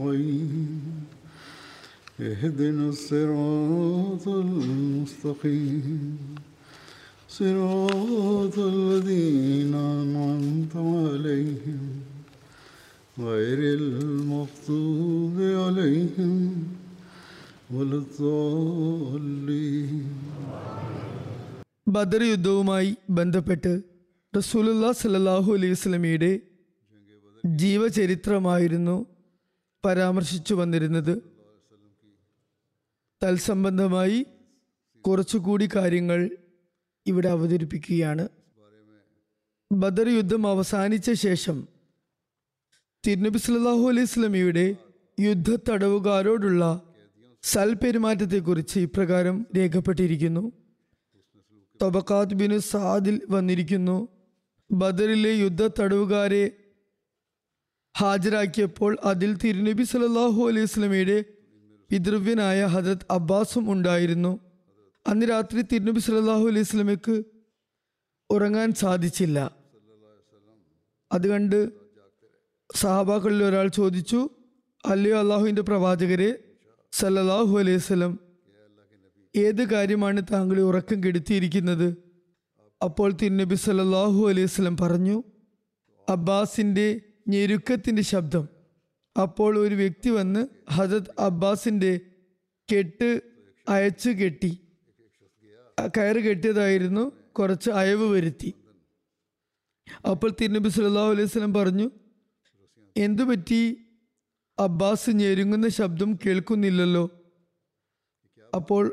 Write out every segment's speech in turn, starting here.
نستعين اهدنا الصراط المستقيم صراط الذين أنعمت عليهم غير المغضوب عليهم ولا الضالين ബദർ യുദ്ധവുമായി ബന്ധപ്പെട്ട് റസൂലുല്ലാ സല്ലാഹു അലൈഹി സ്വലമിയുടെ ജീവചരിത്രമായിരുന്നു പരാമർശിച്ചു വന്നിരുന്നത്. തൽസംബന്ധമായി കുറച്ചുകൂടി കാര്യങ്ങൾ ഇവിടെ അവതരിപ്പിക്കുകയാണ്. ബദർ യുദ്ധം അവസാനിച്ച ശേഷം തിരുനബി സല്ലാഹു അലൈഹി സ്വലമിയുടെ യുദ്ധ തടവുകാരോടുള്ള സൽപെരുമാറ്റത്തെക്കുറിച്ച് ഇപ്രകാരം രേഖപ്പെട്ടിരിക്കുന്നു. തൊബക്കാത് ബിനു സാദിൽ വന്നിരിക്കുന്നു. ബദറിലെ യുദ്ധ തടവുകാരെ ഹാജരാക്കിയപ്പോൾ അതിൽ തിരുനബി സലല്ലാഹു അലൈഹി സ്വലമിയുടെ പിതൃവ്യനായ ഹജരത് അബ്ബാസും ഉണ്ടായിരുന്നു. അന്ന് രാത്രി തിരുനബി സലല്ലാഹു അലൈഹി സ്വലമയ്ക്ക് ഉറങ്ങാൻ സാധിച്ചില്ല. അതുകണ്ട് സഹാബാക്കളിൽ ഒരാൾ ചോദിച്ചു അല്ലയോ അള്ളാഹുവിന്റെ പ്രവാചകരെ സല്ലല്ലാഹു അലൈഹി സ്വലം ഏത് കാര്യമാണ് താങ്കൾ ഉറക്കം കെടുത്തിയിരിക്കുന്നത്? അപ്പോൾ തിരുനബി സല്ലല്ലാഹു അലൈഹി സ്വലം പറഞ്ഞു അബ്ബാസിന്റെ ഞെരുക്കത്തിന്റെ ശബ്ദം. അപ്പോൾ ഒരു വ്യക്തി വന്ന് ഹജത് അബ്ബാസിന്റെ കെട്ട് അയച്ചു കെട്ടി. കയറ് കെട്ടിയതായിരുന്നു. കുറച്ച് അയവ് വരുത്തി. അപ്പോൾ തിരുനബി സല്ലല്ലാഹു അലൈഹി വസല്ലം പറഞ്ഞു എന്തു പറ്റി? അബ്ബാസ് ഞെരുങ്ങുന്ന ശബ്ദം കേൾക്കുന്നില്ലല്ലോ. അപ്പോൾ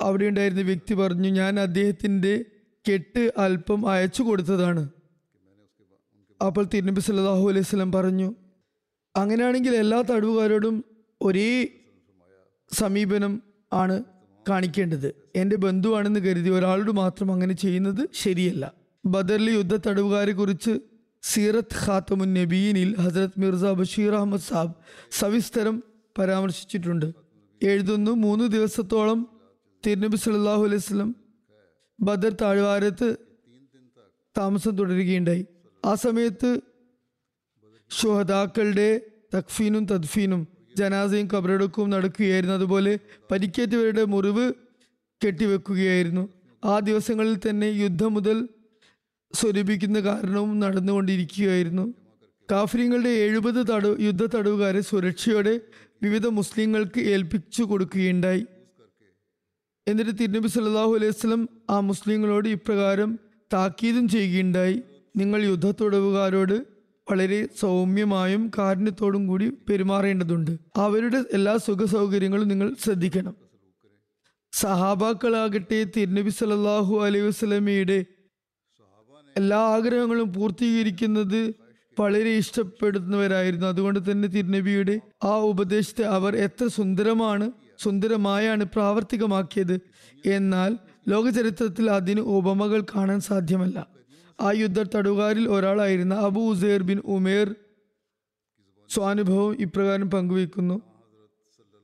അവിടെ ഉണ്ടായിരുന്ന വ്യക്തി പറഞ്ഞു ഞാൻ അദ്ദേഹത്തിന്റെ കെട്ട് അല്പം അയച്ചു കൊടുത്തതാണ്. അപ്പോൾ തിരുനബി സല്ലാഹു അലൈഹി സ്വലം പറഞ്ഞു അങ്ങനെയാണെങ്കിൽ എല്ലാ തടവുകാരോടും ഒരേ സമീപനം ആണ് കാണിക്കേണ്ടത്. എന്റെ ബന്ധുവാണെന്ന് കരുതി ഒരാളോട് മാത്രം അങ്ങനെ ചെയ്യുന്നത് ശരിയല്ല. ബദറിലെ യുദ്ധ തടവുകാരെ കുറിച്ച് സീറത്ത് ഖാത്തമുൻ നബീനിൽ ഹസരത് മിർസ ബഷീർ അഹമ്മദ് സാബ് സവിസ്തരം പരാമർശിച്ചിട്ടുണ്ട്. എഴുതുന്നു മൂന്ന് ദിവസത്തോളം തിരുനബി സല്ലാഹു അലൈഹി വസല്ലം ബദർ താഴ്വാരത്ത് താമസം തുടരുകയുണ്ടായി. ആ സമയത്ത് ഷുഹദാക്കളുടെ തക്ഫീനും തദ്ഫീനും ജനാസയും കബറടക്കവും നടക്കുകയായിരുന്നു. അതുപോലെ പരിക്കേറ്റവരുടെ മുറിവ് കെട്ടിവെക്കുകയായിരുന്നു. ആ ദിവസങ്ങളിൽ തന്നെ യുദ്ധം മുതൽ സ്വരൂപിക്കുന്ന കാരണവും നടന്നുകൊണ്ടിരിക്കുകയായിരുന്നു. കാഫര്യങ്ങളുടെ എഴുപത് തടു യുദ്ധ തടവുകാരെ സുരക്ഷയോടെ വിവിധ മുസ്ലിങ്ങൾക്ക് ഏൽപ്പിച്ചു കൊടുക്കുകയുണ്ടായി. എന്നിട്ട് തിരുനബി സല്ലാഹു അലൈഹി വസല്ലം ആ മുസ്ലിങ്ങളോട് ഇപ്രകാരം താക്കീതും ചെയ്യുകയുണ്ടായി. നിങ്ങൾ യുദ്ധ തടവുകാരോട് വളരെ സൗമ്യമായും കാരുണ്യത്തോടും കൂടി പെരുമാറേണ്ടതുണ്ട്. അവരുടെ എല്ലാ സുഖ സൗകര്യങ്ങളും നിങ്ങൾ ശ്രദ്ധിക്കണം. സഹാബാക്കളാകട്ടെ തിരുനബി സലല്ലാഹു അലൈഹി വസല്ലമയുടെ എല്ലാ ആഗ്രഹങ്ങളും പൂർത്തീകരിക്കുന്നത് വളരെ ഇഷ്ടപ്പെടുന്നവരായിരുന്നു. അതുകൊണ്ട് തന്നെ തിരുനബിയുടെ ആ ഉപദേശത്തെ അവർ എത്ര സുന്ദരമാണ് സുന്ദരമായാണ് പ്രാവർത്തികമാക്കിയത്. എന്നാൽ ലോകചരിത്രത്തിൽ അതിന് ഉപമകൾ കാണാൻ സാധ്യമല്ല. ആ യുദ്ധ തടുകാരിൽ ഒരാളായിരുന്ന അബു ഉസേർ ബിൻ ഉമേർ സ്വാനുഭവം ഇപ്രകാരം പങ്കുവയ്ക്കുന്നു.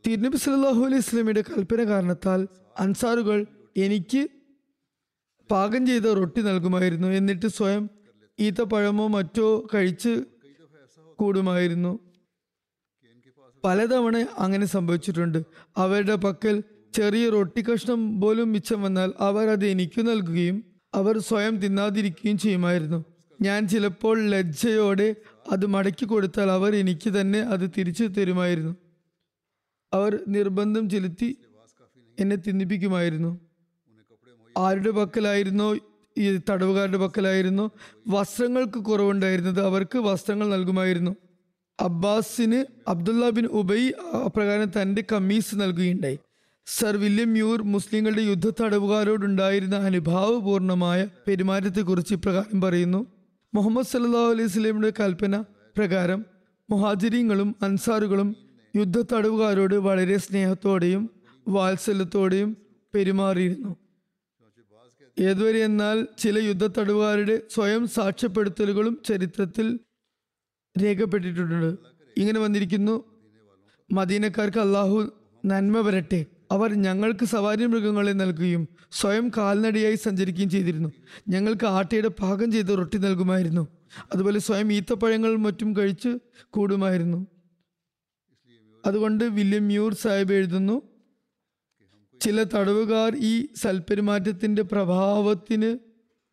തിരുനബി സല്ലല്ലാഹു അലൈഹി സ്വലമിയുടെ കൽപ്പന കാരണത്താൽ അൻസാറുകൾ എനിക്ക് പാകം ചെയ്ത റൊട്ടി നൽകുമായിരുന്നു. എന്നിട്ട് സ്വയം ഈത്തപ്പഴമോ മറ്റോ കഴിച്ച് കൂടുമായിരുന്നു. പലതവണ അങ്ങനെ സംഭവിച്ചിട്ടുണ്ട്. അവരുടെ പക്കൽ ചെറിയ റൊട്ടി കഷ്ണം പോലും മിച്ചം വന്നാൽ അവർ അത് എനിക്ക് നൽകുകയും അവർ സ്വയം തിന്നാതിരിക്കുകയും ചെയ്യുമായിരുന്നു. ഞാൻ ചിലപ്പോൾ ലജ്ജയോടെ അത് മടക്കി കൊടുത്താൽ അവർ എനിക്ക് തന്നെ അത് തിരിച്ചു തരുമായിരുന്നു. അവർ നിർബന്ധം ചെലുത്തി എന്നെ തിന്നിപ്പിക്കുമായിരുന്നു. ആരുടെ പക്കലായിരുന്നോ? ഈ തടവുകാരുടെ പക്കലായിരുന്നോ? വസ്ത്രങ്ങൾക്ക് കുറവുണ്ടായിരുന്നത് അവർക്ക് വസ്ത്രങ്ങൾ നൽകുമായിരുന്നു. അബ്ബാസിന് അബ്ദുല്ല ബിൻ ഉബൈ അപ്രകാരം തന്റെ കമ്മീസ് നൽകുകയുണ്ടായി. സർ വില്യം മ്യൂർ മുസ്ലിങ്ങളുടെ യുദ്ധ തടവുകാരോടുണ്ടായിരുന്ന അനുഭാവപൂർണമായ പെരുമാറ്റത്തെക്കുറിച്ച് ഇപ്രകാരം പറയുന്നു. മുഹമ്മദ് സല്ലാ അലൈഹി സ്വലമിയുടെ കൽപ്പന പ്രകാരം മുഹാജിരിങ്ങളും അൻസാറുകളും യുദ്ധ തടവുകാരോട് വളരെ സ്നേഹത്തോടെയും വാത്സല്യത്തോടെയും പെരുമാറിയിരുന്നു. ഏതുവരെ എന്നാൽ ചില യുദ്ധ തടവുകാരുടെ സ്വയം സാക്ഷ്യപ്പെടുത്തലുകളും ചരിത്രത്തിൽ രേഖപ്പെട്ടിട്ടുണ്ട്. ഇങ്ങനെ വന്നിരിക്കുന്നു മദീനക്കാർക്ക് അള്ളാഹു നന്മ വരട്ടെ. അവർ ഞങ്ങൾക്ക് സവാരി മൃഗങ്ങളെ നൽകുകയും സ്വയം കാൽനടയായി സഞ്ചരിക്കുകയും ചെയ്തിരുന്നു. ഞങ്ങൾക്ക് ആട്ടയുടെ പാകം ചെയ്ത് റൊട്ടി നൽകുമായിരുന്നു. അതുപോലെ സ്വയം ഈത്തപ്പഴങ്ങൾ മറ്റും കഴിച്ച് കൂടുമായിരുന്നു. അതുകൊണ്ട് വില്യം മ്യൂർ സാഹിബ് എഴുതുന്നു ചില തടവുകാർ ഈ സൽപെരുമാറ്റത്തിന്റെ പ്രഭാവത്തിന്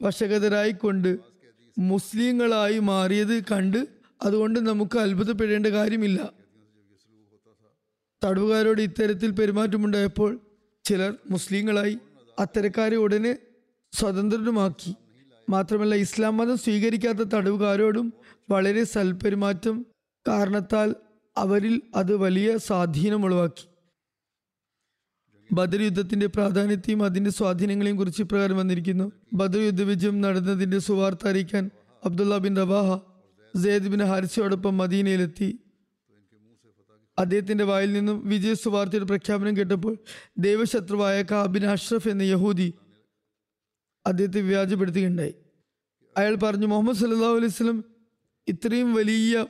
വശഗതരായി കൊണ്ട് മുസ്ലിങ്ങളായി മാറിയത് കണ്ട് അതുകൊണ്ട് നമുക്ക് അത്ഭുതപ്പെടേണ്ട കാര്യമില്ല. തടവുകാരോട് ഇത്തരത്തിൽ പെരുമാറ്റമുണ്ടായപ്പോൾ ചിലർ മുസ്ലിങ്ങളായി അത്തരക്കാരെ ഉടനെ സ്വതന്ത്രരുമാക്കി മാത്രമല്ല ഇസ്ലാം മതം സ്വീകരിക്കാത്ത തടവുകാരോടും വളരെ സൽപെരുമാറ്റം കാരണത്താൽ അവരിൽ അത് വലിയ സ്വാധീനം ഉളവാക്കി. ബദർ യുദ്ധത്തിന്റെ പ്രാധാന്യത്തെയും അതിന്റെ സ്വാധീനങ്ങളെയും കുറിച്ച് ഇപ്രകാരം വന്നിരിക്കുന്നു. ബദർ യുദ്ധവിജയം നടന്നതിന്റെ സുവാർത്ത അറിയിക്കാൻ Abdullah bin Rabaha Zaid bin ഹാരിസയോടൊപ്പം മദീനയിലെത്തി. അദ്ദേഹത്തിന്റെ വായിൽ നിന്നും വിജയ സുവാർത്തയുടെ പ്രഖ്യാപനം കേട്ടപ്പോൾ ദൈവശത്രുവായ കാബിൻ അഷ്റഫ് എന്ന യഹൂദി അദ്ദേഹത്തെ വ്യാജപ്പെടുത്തുകയുണ്ടായി. അയാൾ പറഞ്ഞു മുഹമ്മദ് സല്ലാ അലൈഹി വസല്ലം ഇത്രയും വലിയ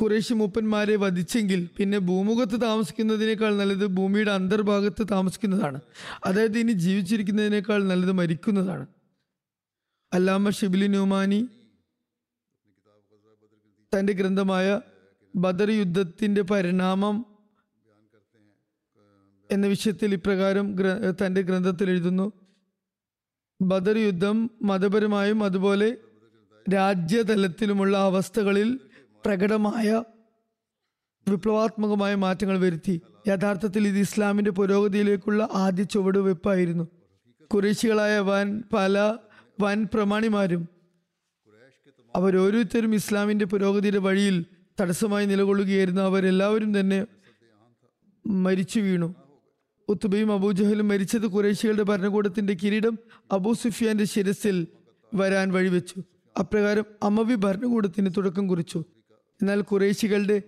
കുറേശ്ശി മൂപ്പന്മാരെ വധിച്ചെങ്കിൽ പിന്നെ ഭൂമുഖത്ത് താമസിക്കുന്നതിനേക്കാൾ നല്ലത് ഭൂമിയുടെ അന്തർഭാഗത്ത് താമസിക്കുന്നതാണ്. അതായത് ഇനി ജീവിച്ചിരിക്കുന്നതിനേക്കാൾ നല്ലത് മരിക്കുന്നതാണ്. അല്ലാമ ഷിബിലി ന്യൂമാനി തന്റെ ഗ്രന്ഥമായ ബദർ യുദ്ധത്തിന്റെ പരിണാമം എന്ന വിഷയത്തിൽ ഇപ്രകാരം ഗ്ര- തന്റെ ഗ്രന്ഥത്തിൽ എഴുതുന്നു. ബദർ യുദ്ധം മതപരമായും അതുപോലെ രാജ്യതലത്തിലുമുള്ള അവസ്ഥകളിൽ പ്രകടമായ വിപ്ലവാത്മകമായ മാറ്റങ്ങൾ വരുത്തി. യഥാർത്ഥത്തിൽ ഇത് ഇസ്ലാമിന്റെ പുരോഗതിയിലേക്കുള്ള ആദ്യ ചുവടുവെപ്പായിരുന്നു കുറേശികളായ വൻ പല വൻ പ്രമാണിമാരും അവരോരോരുത്തരും ഇസ്ലാമിന്റെ പുരോഗതിയുടെ വഴിയിൽ തടസ്സമായി നിലകൊള്ളുകയായിരുന്ന അവരെല്ലാവരും തന്നെ മരിച്ചു വീണു. ഉത്തുബയും അബൂജഹലും മരിച്ചത് കുറേശികളുടെ ഭരണകൂടത്തിന്റെ കിരീടം അബൂ സുഫിയാന്റെ ശിരസിൽ വരാൻ വഴിവെച്ചു. അപ്രകാരം അമവി ഭരണകൂടത്തിന് തുടക്കം കുറിച്ചു. എന്നാൽ കുറേശികളുടെ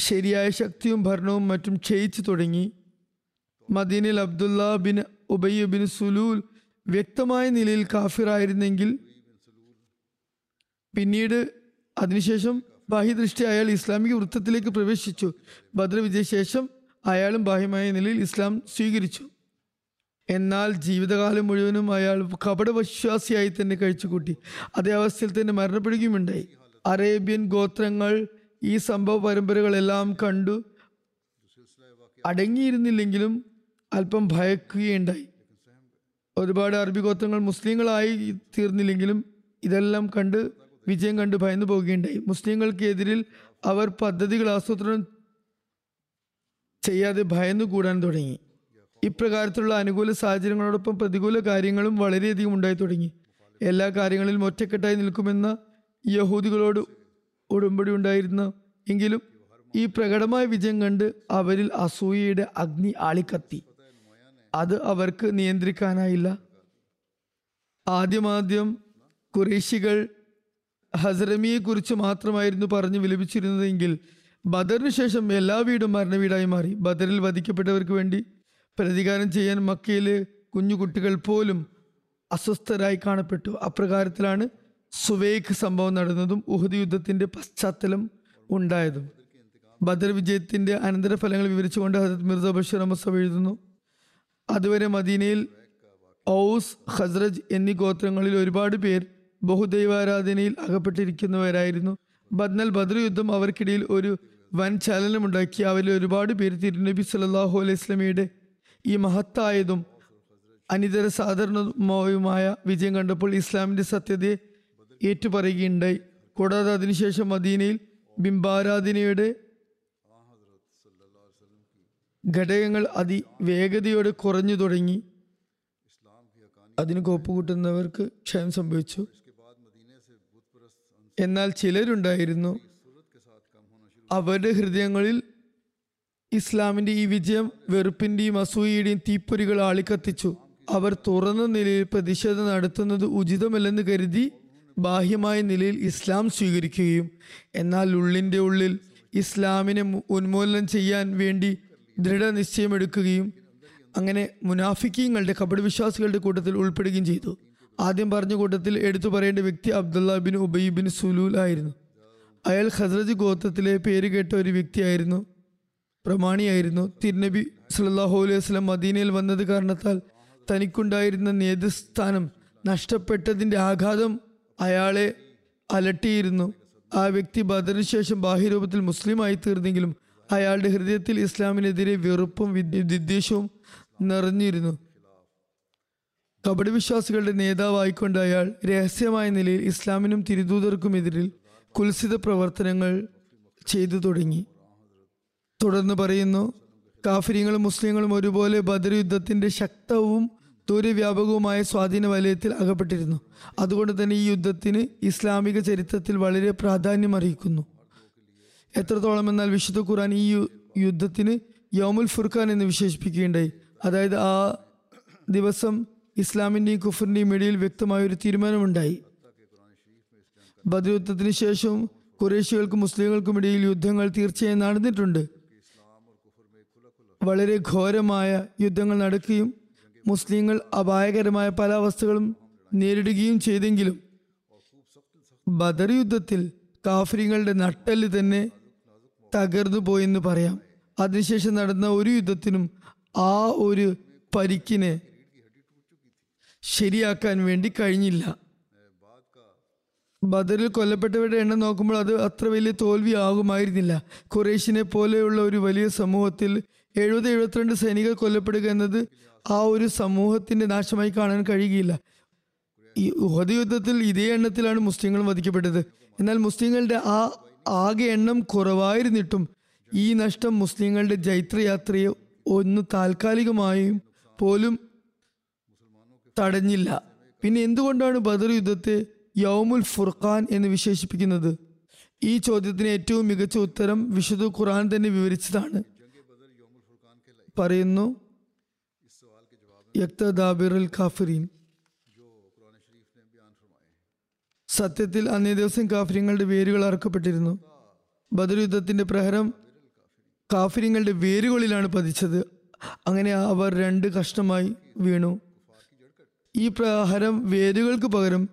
ശരിയായ ശക്തിയും ഭരണവും മറ്റും ക്ഷയിച്ചു തുടങ്ങി. മദീനിൽ Abdullah bin Ubayya bin Sulul വ്യക്തമായ നിലയിൽ കാഫിറായിരുന്നെങ്കിൽ പിന്നീട് അതിനുശേഷം ബാഹ്യദൃഷ്ടി അയാൾ ഇസ്ലാമിക വൃത്തത്തിലേക്ക് പ്രവേശിച്ചു. ബദ്ര വിജയശേഷം അയാളും ബാഹ്യമായ നിലയിൽ ഇസ്ലാം സ്വീകരിച്ചു. എന്നാൽ ജീവിതകാലം മുഴുവനും അയാൾ കപടവിശ്വാസിയായി തന്നെ കഴിച്ചുകൂട്ടി. അതേ അവസ്ഥയിൽ തന്നെ മരണപ്പെടുകയുമുണ്ടായി. അറേബ്യൻ ഗോത്രങ്ങൾ ഈ സംഭവ പരമ്പരകളെല്ലാം കണ്ടു. അടങ്ങിയിരുന്നില്ലെങ്കിലും അല്പം ഭയക്കുകയുണ്ടായി. ഒരുപാട് അറബി ഗോത്രങ്ങൾ മുസ്ലിങ്ങളായി തീർന്നില്ലെങ്കിലും ഇതെല്ലാം കണ്ട് വിജയം കണ്ട് ഭയന്നു പോവുകയുണ്ടായി. മുസ്ലിങ്ങൾക്ക് എതിരിൽ അവർ പദ്ധതികൾ ആസൂത്രണം ചെയ്യാതെ ഭയന്നു കൂടാൻ തുടങ്ങി. ഇപ്രകാരത്തിലുള്ള അനുകൂല സാഹചര്യങ്ങളോടൊപ്പം പ്രതികൂല കാര്യങ്ങളും വളരെയധികം ഉണ്ടായി തുടങ്ങി. എല്ലാ കാര്യങ്ങളിലും ഒറ്റക്കെട്ടായി നിൽക്കുമെന്ന യഹൂദികളോട് ഉടമ്പടി ഉണ്ടായിരുന്നു. എങ്കിലും ഈ പ്രകടമായ വിജയം കണ്ട് അവരിൽ അസൂയയുടെ അഗ്നി ആളിക്കത്തി. അത് അവർക്ക് നിയന്ത്രിക്കാനായില്ല. ആദ്യമാദ്യം കുറേശികൾ ഹസറമിയെ കുറിച്ച് മാത്രമായിരുന്നു പറഞ്ഞു വിലപിച്ചിരുന്നതെങ്കിൽ ബദറിന് ശേഷം എല്ലാ വീടും മരണവീടായി മാറി. ബദറിൽ വധിക്കപ്പെട്ടവർക്ക് വേണ്ടി പ്രതികാരം ചെയ്യാൻ മക്കയിലെ കുഞ്ഞു കുട്ടികൾ പോലും അസ്വസ്ഥരായി കാണപ്പെട്ടു. അപ്രകാരത്തിലാണ് സുവേഖ് സംഭവം നടന്നതും ഉഹദ് യുദ്ധത്തിന്റെ പശ്ചാത്തലം ഉണ്ടായതും. ബദർ വിജയത്തിന്റെ അനന്തരഫലങ്ങൾ വിവരിച്ചുകൊണ്ട് ഹസരത് മിർസ ബഷീർ അഹമ്മദ് എഴുതുന്നു. അതുവരെ മദീനയിൽ ഔസ് ഹസ്രജ് എന്നീ ഗോത്രങ്ങളിൽ ഒരുപാട് പേർ ബഹുദൈവാരാധനയിൽ അകപ്പെട്ടിരിക്കുന്നവരായിരുന്നു. ബദ്നൽ ബദർ യുദ്ധം അവർക്കിടയിൽ ഒരു വൻ ചലനമുണ്ടാക്കി അവരിൽ ഒരുപാട് പേര് തിരുനബി സല്ലല്ലാഹു അലൈഹി സ്വലമിയുടെ ഈ മഹത്തായതും അനിതര സാധാരണവുമായ വിജയം കണ്ടപ്പോൾ ഇസ്ലാമിന്റെ സത്യതയെ ഏറ്റുപറയുകയുണ്ടായി. കൂടാതെ അതിനുശേഷം മദീനയിൽ ബിംബാരാധനയുടെ ഘടകങ്ങൾ അതിവേഗതയോടെ കുറഞ്ഞു തുടങ്ങി. അതിന് കോപ്പുകൂട്ടുന്നവർക്ക് ക്ഷയം സംഭവിച്ചു. എന്നാൽ ചിലരുണ്ടായിരുന്നു അവരുടെ ഹൃദയങ്ങളിൽ ഇസ്ലാമിന്റെ ഈ വിജയം വെറുപ്പിന്റെയും അസൂയയുടെയും തീപ്പൊരികൾ ആളിക്കത്തിച്ചു. അവർ തുറന്ന നിലയിൽ പ്രതിഷേധം നടത്തുന്നത് ഉചിതമല്ലെന്ന് കരുതി ബാഹ്യമായ നിലയിൽ ഇസ്ലാം സ്വീകരിക്കുകയും എന്നാൽ ഉള്ളിന്റെ ഉള്ളിൽ ഇസ്ലാമിനെ ഉന്മൂലനം ചെയ്യാൻ വേണ്ടി ദൃഢനിശ്ചയമെടുക്കുകയും അങ്ങനെ മുനാഫിക്കീങ്ങളുടെ കപടവിശ്വാസികളുടെ കൂട്ടത്തിൽ ഉൾപ്പെടുകയും ചെയ്തു. ആദ്യം പറഞ്ഞ കൂട്ടത്തിൽ എടുത്തു പറയേണ്ട വ്യക്തി Abdullah bin Ubai bin Sulul ആയിരുന്നു. അയാൾ ഖസ്രജ് ഗോത്രത്തിലെ പേര് കേട്ട ഒരു വ്യക്തിയായിരുന്നു പ്രമാണിയായിരുന്നു. തിരുനബി സല്ലല്ലാഹു അലൈഹി വസ്ലം മദീനയിൽ വന്നത് കാരണത്താൽ തനിക്കുണ്ടായിരുന്ന നേതൃസ്ഥാനം നഷ്ടപ്പെട്ടതിന്റെ ആഘാതം അയാളെ അലട്ടിയിരുന്നു. ആ വ്യക്തി ബദറിന് ശേഷം ബാഹ്യരൂപത്തിൽ മുസ്ലിമായി തീർന്നെങ്കിലും അയാളുടെ ഹൃദയത്തിൽ ഇസ്ലാമിനെതിരെ വെറുപ്പും വിദ്വേഷവും നിറഞ്ഞിരുന്നു. കപടവിശ്വാസികളുടെ നേതാവായിക്കൊണ്ട് അയാൾ രഹസ്യമായ നിലയിൽ ഇസ്ലാമിനും തിരുദൂതർക്കുമെതിരിൽ കുൽസിത പ്രവർത്തനങ്ങൾ ചെയ്തു തുടങ്ങി. തുടർന്ന് പറയുന്നു കാഫര്യങ്ങളും മുസ്ലിങ്ങളും ഒരുപോലെ ബദർ യുദ്ധത്തിന്റെ ശക്തവും ദൂരവ്യാപകവുമായ സ്വാധീന വലയത്തിൽ അകപ്പെട്ടിരുന്നു. അതുകൊണ്ട് തന്നെ ഈ യുദ്ധത്തിന് ഇസ്ലാമിക ചരിത്രത്തിൽ വളരെ പ്രാധാന്യം അറിയിക്കുന്നു എത്രത്തോളം എന്നാൽ വിശുദ്ധ ഖുർആൻ ഈ യുദ്ധത്തിന് യോമുൽ ഫുർഖാൻ എന്ന് വിശേഷിപ്പിക്കുകയുണ്ടായി. അതായത് ആ ദിവസം ഇസ്ലാമിന്റെയും കുഫറിന്റെയും ഇടയിൽ വ്യക്തമായ ഒരു തീരുമാനമുണ്ടായി. ബദ്രയുദ്ധത്തിന് ശേഷവും കുറേശികൾക്കും മുസ്ലിങ്ങൾക്കും ഇടയിൽ യുദ്ധങ്ങൾ തീർച്ചയായും നടന്നിട്ടുണ്ട്. വളരെ ഘോരമായ യുദ്ധങ്ങൾ നടക്കുകയും മുസ്ലിങ്ങൾ അപായകരമായ പല അവസ്ഥകളും നേരിടുകയും ചെയ്തെങ്കിലും ബദർ യുദ്ധത്തിൽ കാഫര്യങ്ങളുടെ നട്ടൽ തന്നെ തകർന്നു പോയെന്ന് പറയാം. അതിനുശേഷം നടന്ന ഒരു യുദ്ധത്തിനും ആ ഒരു പരിക്കിനെ ശരിയാക്കാൻ വേണ്ടി കഴിഞ്ഞില്ല. ബദറിൽ കൊല്ലപ്പെട്ടവരുടെ എണ്ണം നോക്കുമ്പോൾ അത് അത്ര വലിയ തോൽവി ആകുമായിരുന്നില്ല ഖുറേഷിനെ പോലെയുള്ള ഒരു വലിയ സമൂഹത്തിൽ എഴുപത് എഴുപത്തിരണ്ട് സൈനികർ കൊല്ലപ്പെടുക എന്നത് ആ ഒരു സമൂഹത്തിന്റെ നാശമായി കാണാൻ കഴിയുകയില്ല. ഈ ഉഹദ് യുദ്ധത്തിൽ ഇതേ എണ്ണത്തിലാണ് മുസ്ലിങ്ങൾ വധിക്കപ്പെട്ടത്. എന്നാൽ മുസ്ലിങ്ങളുടെ ആ ആകെ എണ്ണം കുറവായിരുന്നിട്ടും ഈ നഷ്ടം മുസ്ലിങ്ങളുടെ ജൈത്രയാത്രയെ ഒന്ന് താൽക്കാലികമായും പോലും തടഞ്ഞില്ല. പിന്നെ എന്തുകൊണ്ടാണ് ബദർ യുദ്ധത്തെ യൗമുൽ ഫുർഖാൻ എന്ന് വിശേഷിപ്പിക്കുന്നത്? ഈ ചോദ്യത്തിന് ഏറ്റവും മികച്ച ഉത്തരം വിശുദ്ധ ഖുർആൻ തന്നെ വിവരിച്ചതാണ്. പറയുന്നു സത്യത്തിൽ അന്നേ ദിവസം കാഫര്യങ്ങളുടെ വേരുകൾ അറക്കപ്പെട്ടിരുന്നു. ബദർ യുദ്ധത്തിന്റെ പ്രഹരം കാഫര്യങ്ങളുടെ വേരുകളിലാണ് പതിച്ചത്. അങ്ങനെ അവർ രണ്ട് കഷ്ടമായി വീണു. ഈ പ്രഹരം വേരുകൾക്ക് പകരം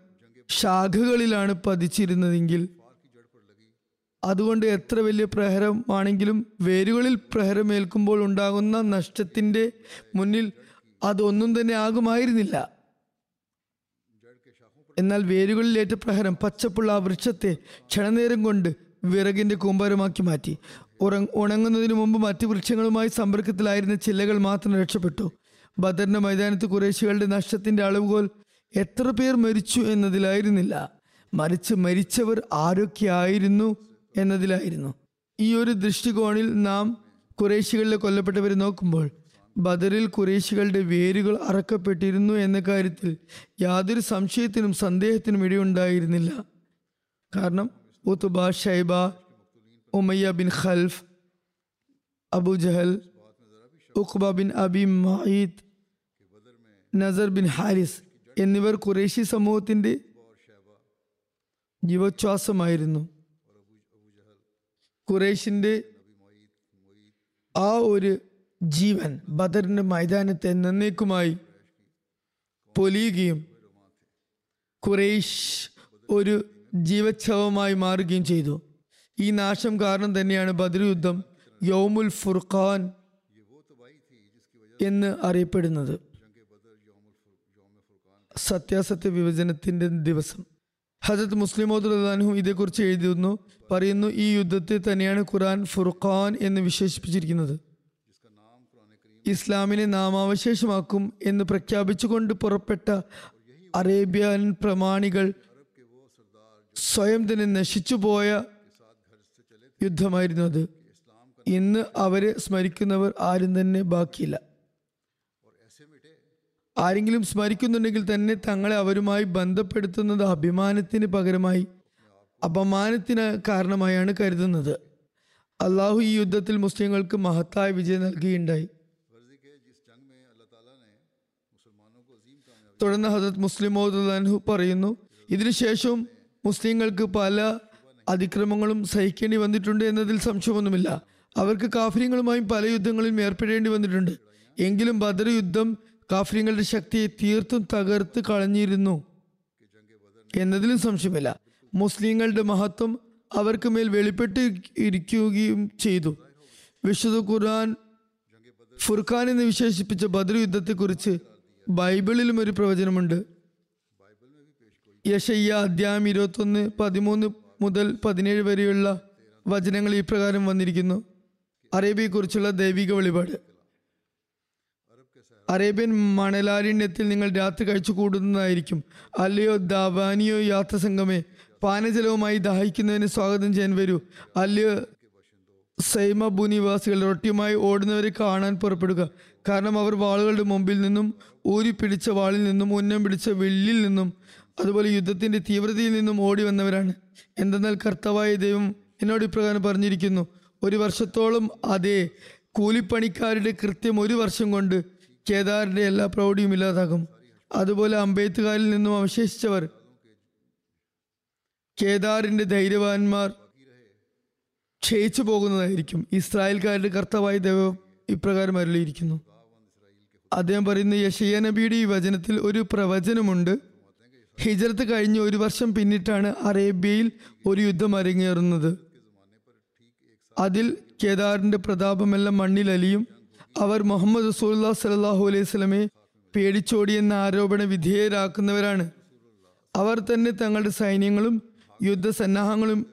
ശാഖകളിലാണ് പതിച്ചിരുന്നതെങ്കിൽ അതുകൊണ്ട് എത്ര വലിയ പ്രഹരമാണെങ്കിലും വേരുകളിൽ പ്രഹരമേൽക്കുമ്പോൾ ഉണ്ടാകുന്ന നഷ്ടത്തിന്റെ മുന്നിൽ അതൊന്നും തന്നെ ആകുമായിരുന്നില്ല. എന്നാൽ വേരുകളിലേറ്റ പ്രഹരം പച്ചപ്പുള്ള ആ വൃക്ഷത്തെ ക്ഷണനേരം കൊണ്ട് വിറകിന്റെ കൂമ്പാരമാക്കി മാറ്റി. ഉറ- ഉണങ്ങുന്നതിന് മുമ്പ് മറ്റു വൃക്ഷങ്ങളുമായി സമ്പർക്കത്തിലായിരുന്ന ചില്ലകൾ മാത്രം രക്ഷപ്പെട്ടു. ബദറിന്റെ മൈതാനത്ത് കുറേശികളുടെ നഷ്ടത്തിന്റെ അളവുകോൽ എത്ര പേർ മരിച്ചു എന്നതിലായിരുന്നില്ല. മറിച്ച് മരിച്ചവർ ആരൊക്കെയായിരുന്നു എന്നതിലായിരുന്നു. ഈ ഒരു ദൃഷ്ടികോണിൽ നാം കുറേശികളിലെ കൊല്ലപ്പെട്ടവരെ നോക്കുമ്പോൾ ബദറിൽ കുറേശികളുടെ വേരുകൾ അറക്കപ്പെട്ടിരുന്നു എന്ന കാര്യത്തിൽ യാതൊരു സംശയത്തിനും സന്ദേഹത്തിനും ഇടയുണ്ടായിരുന്നില്ല. കാരണം Utba Shaiba Umayya bin Khalaf Abu Jahl Uqba bin Abi Mahid Nasr bin Haris എന്നിവർ ഖുറേഷി സമൂഹത്തിന്റെ ജീവോച്ഛ്വാസമായിരുന്നു. ഖുറേഷിന്റെ ആ ഒരു ജീവൻ ബദറിന്റെ മൈതാനത്തെ നന്നേക്കുമായി പൊലിയുകയും ഖുറൈഷ് ഒരു ജീവച്ഛവമായി മാറുകയും ചെയ്തു. ഈ നാശം കാരണം തന്നെയാണ് ബദർ യുദ്ധം യൗമുൽ ഫുർഖാൻ എന്ന് അറിയപ്പെടുന്നത്. സത്യാസത്യ വിഭജനത്തിന്റെ ദിവസം. ഹജത് മുസ്ലിമോദുലാൻഹു ഇതേക്കുറിച്ച് എഴുതുന്നു പറയുന്നു ഈ യുദ്ധത്തെ തന്നെയാണ് ഖുറാൻ ഫുർഖാൻ എന്ന് വിശേഷിപ്പിച്ചിരിക്കുന്നത്. ഇസ്ലാമിനെ നാമാവശേഷമാക്കും എന്ന് പ്രഖ്യാപിച്ചുകൊണ്ട് പുറപ്പെട്ട അറേബ്യൻ പ്രമാണികൾ സ്വയം തന്നെ നശിച്ചുപോയ യുദ്ധമായിരുന്നു അത്. ഇന്ന് അവരെ സ്മരിക്കുന്നവർ ആരും തന്നെ ബാക്കിയില്ല. ആരെങ്കിലും സ്മരിക്കുന്നുണ്ടെങ്കിൽ തന്നെ തങ്ങളെ അവരുമായി ബന്ധപ്പെടുത്തുന്നത് അഭിമാനത്തിന് പകരമായി അപമാനത്തിന് കാരണമായാണ് കരുതുന്നത്. അള്ളാഹു ഈ യുദ്ധത്തിൽ മുസ്ലിങ്ങൾക്ക് മഹത്തായ വിജയം നൽകുകയുണ്ടായി. തുടർന്ന് ഹസരത് മുസ്ലിം അൻഹു പറയുന്നു ഇതിനുശേഷവും മുസ്ലിങ്ങൾക്ക് പല അതിക്രമങ്ങളും സഹിക്കേണ്ടി വന്നിട്ടുണ്ട് എന്നതിൽ സംശയമൊന്നുമില്ല. അവർക്ക് കാഫര്യങ്ങളുമായും പല യുദ്ധങ്ങളിലും ഏർപ്പെടേണ്ടി വന്നിട്ടുണ്ട്. എങ്കിലും ബദർ യുദ്ധം കാഫര്യങ്ങളുടെ ശക്തിയെ തീർത്തും തകർത്ത് കളഞ്ഞിരുന്നു എന്നതിലും സംശയമില്ല. മുസ്ലിങ്ങളുടെ മഹത്വം അവർക്ക് മേൽ വെളിപ്പെട്ട് ഇരിക്കുകയും ചെയ്തു. വിശുദ്ധ ഖുർആൻ ഫുർഖാൻ എന്ന് വിശേഷിപ്പിച്ച ബദർ യുദ്ധത്തെക്കുറിച്ച് ബൈബിളിലും ഒരു പ്രവചനമുണ്ട്. യശയ്യ അധ്യായം ഇരുപത്തൊന്ന് പതിമൂന്ന് മുതൽ പതിനേഴ് വരെയുള്ള വചനങ്ങൾ ഈ പ്രകാരം വന്നിരിക്കുന്നു. അറേബ്യയെക്കുറിച്ചുള്ള ദൈവിക വെളിപാട്. അറേബ്യൻ മണലാരണ്യത്തിൽ നിങ്ങൾ രാത്രി കഴിച്ചു കൂടുന്നതായിരിക്കും. അല്ലയോ ദാവാനിയോ യാത്ര സംഘമേ പാനജലവുമായി ദാഹിക്കുന്നതിന് സ്വാഗതം ചെയ്യാൻ വരൂ. അല്ലയോ സൈമ ഭൂനിവാസികൾ റൊട്ടിയുമായി ഓടുന്നവരെ കാണാൻ പുറപ്പെടുക. കാരണം അവർ വാളുകളുടെ മുമ്പിൽ നിന്നും ഊരി പിടിച്ച വാളിൽ നിന്നും ഉന്നം പിടിച്ച വെള്ളിൽ നിന്നും അതുപോലെ യുദ്ധത്തിന്റെ തീവ്രതയിൽ നിന്നും ഓടി വന്നവരാണ്. എന്തെന്നാൽ കർത്താവായ ദൈവം എന്നോട് ഇപ്രകാരം പറഞ്ഞിരിക്കുന്നു. ഒരു വർഷത്തോളം അതേ കൂലിപ്പണിക്കാരുടെ കൃത്യം ഒരു വർഷം കൊണ്ട് കേദാറിന്റെ എല്ലാ പ്രൗഢിയും ഇല്ലാതാകും. അതുപോലെ അംബേദ്കാരിൽ നിന്നും അവശേഷിച്ചവർ. കേദാറിന്റെ ധൈര്യവാന്മാർ ക്ഷയിച്ചു പോകുന്നതായിരിക്കും. ഇസ്രായേൽക്കാരുടെ കർത്താവായ ദൈവം ഇപ്രകാരം അരുളിയിരിക്കുന്നു. അദ്ദേഹം പറയുന്ന യഷയ്യ നബിയുടെ ഈ വചനത്തിൽ ഒരു പ്രവചനമുണ്ട്. ഹിജറത്ത് കഴിഞ്ഞ് ഒരു വർഷം പിന്നിട്ടാണ് അറേബ്യയിൽ ഒരു യുദ്ധം അരങ്ങേറുന്നത്. അതിൽ കേദാറിന്റെ പ്രതാപമെല്ലാം മണ്ണിലലിയും അവർ മുഹമ്മദ് റസൂല്ലാ സലാഹു അലൈഹി സ്വലമെ പേടിച്ചോടിയെന്ന ആരോപണ വിധേയരാക്കുന്നവരാണ് അവർ തന്നെ തങ്ങളുടെ സൈന്യങ്ങളും യുദ്ധസന്നാഹങ്ങളും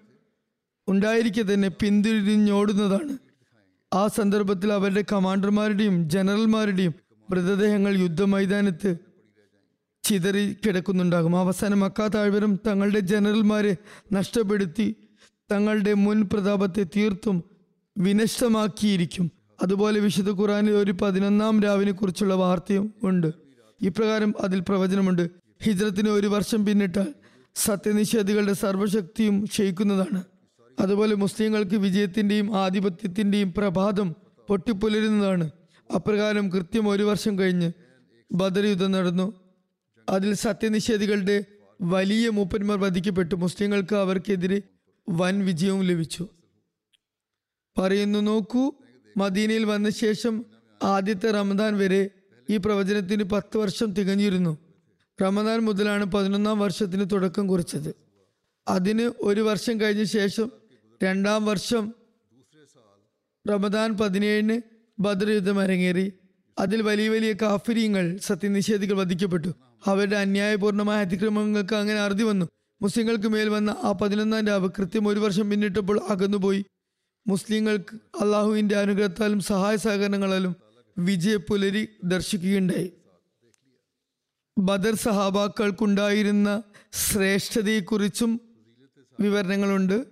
ഉണ്ടായിരിക്കെ തന്നെ പിന്തിരിഞ്ഞോടുന്നതാണ്. ആ സന്ദർഭത്തിൽ അവരുടെ കമാൻഡർമാരുടെയും ജനറൽമാരുടെയും മൃതദേഹങ്ങൾ യുദ്ധമൈതാനത്ത് ചിതറി കിടക്കുന്നുണ്ടാകും. അവസാനം അക്കാ തങ്ങളുടെ ജനറൽമാരെ നഷ്ടപ്പെടുത്തി തങ്ങളുടെ മുൻ പ്രതാപത്തെ തീർത്തും വിനഷ്ടമാക്കിയിരിക്കും. അതുപോലെ വിശുദ്ധ ഖുറാനിൽ ഒരു പതിനൊന്നാം രാവിനെ കുറിച്ചുള്ള വാർത്തയും ഉണ്ട്. ഇപ്രകാരം അതിൽ പ്രവചനമുണ്ട്. ഹിജ്രത്തിന് ഒരു വർഷം പിന്നിട്ടാൽ സത്യനിഷേധികളുടെ സർവശക്തിയും ക്ഷയിക്കുന്നതാണ്. അതുപോലെ മുസ്ലിങ്ങൾക്ക് വിജയത്തിന്റെയും ആധിപത്യത്തിന്റെയും പ്രഭാതം പൊട്ടിപ്പുലരുന്നതാണ്. അപ്രകാരം കൃത്യം ഒരു വർഷം കഴിഞ്ഞ് ബദർ യുദ്ധം നടന്നു. അതിൽ സത്യനിഷേധികളുടെ വലിയ മൂപ്പന്മാർ വധിക്കപ്പെട്ടു. മുസ്ലിങ്ങൾക്ക് അവർക്കെതിരെ വൻ വിജയവും ലഭിച്ചു. പറയുന്നു നോക്കൂ മദീനയിൽ വന്ന ശേഷം ആദ്യത്തെ റമദാൻ വരെ ഈ പ്രവചനത്തിന് പത്ത് വർഷം തികഞ്ഞിരുന്നു. റമദാൻ മുതലാണ് പതിനൊന്നാം വർഷത്തിന് തുടക്കം കുറിച്ചത്. അതിന് ഒരു വർഷം കഴിഞ്ഞ ശേഷം രണ്ടാം വർഷം റമദാൻ പതിനേഴിന് ബദർ യുദ്ധം അരങ്ങേറി. അതിൽ വലിയ വലിയ കാഫര്യങ്ങൾ സത്യനിഷേധികൾ വധിക്കപ്പെട്ടു. അവരുടെ അന്യായപൂർണമായ അതിക്രമങ്ങൾക്ക് അങ്ങനെ അറുതി വന്നു. മുസ്ലിങ്ങൾക്ക് മേൽ വന്ന ആ പതിനൊന്നാം രാവ് കൃത്യം ഒരു വർഷം പിന്നിട്ടപ്പോൾ അകന്നുപോയി. മുസ്ലിങ്ങൾക്ക് അള്ളാഹുവിന്റെ അനുഗ്രഹത്താലും സഹായ സഹകരണങ്ങളാലും വിജയ പുലരി ദർശിക്കുകയുണ്ടായി. ബദർ സഹാബാക്കൾക്കുണ്ടായിരുന്ന ശ്രേഷ്ഠതയെക്കുറിച്ചും വിവരണങ്ങളുണ്ട്.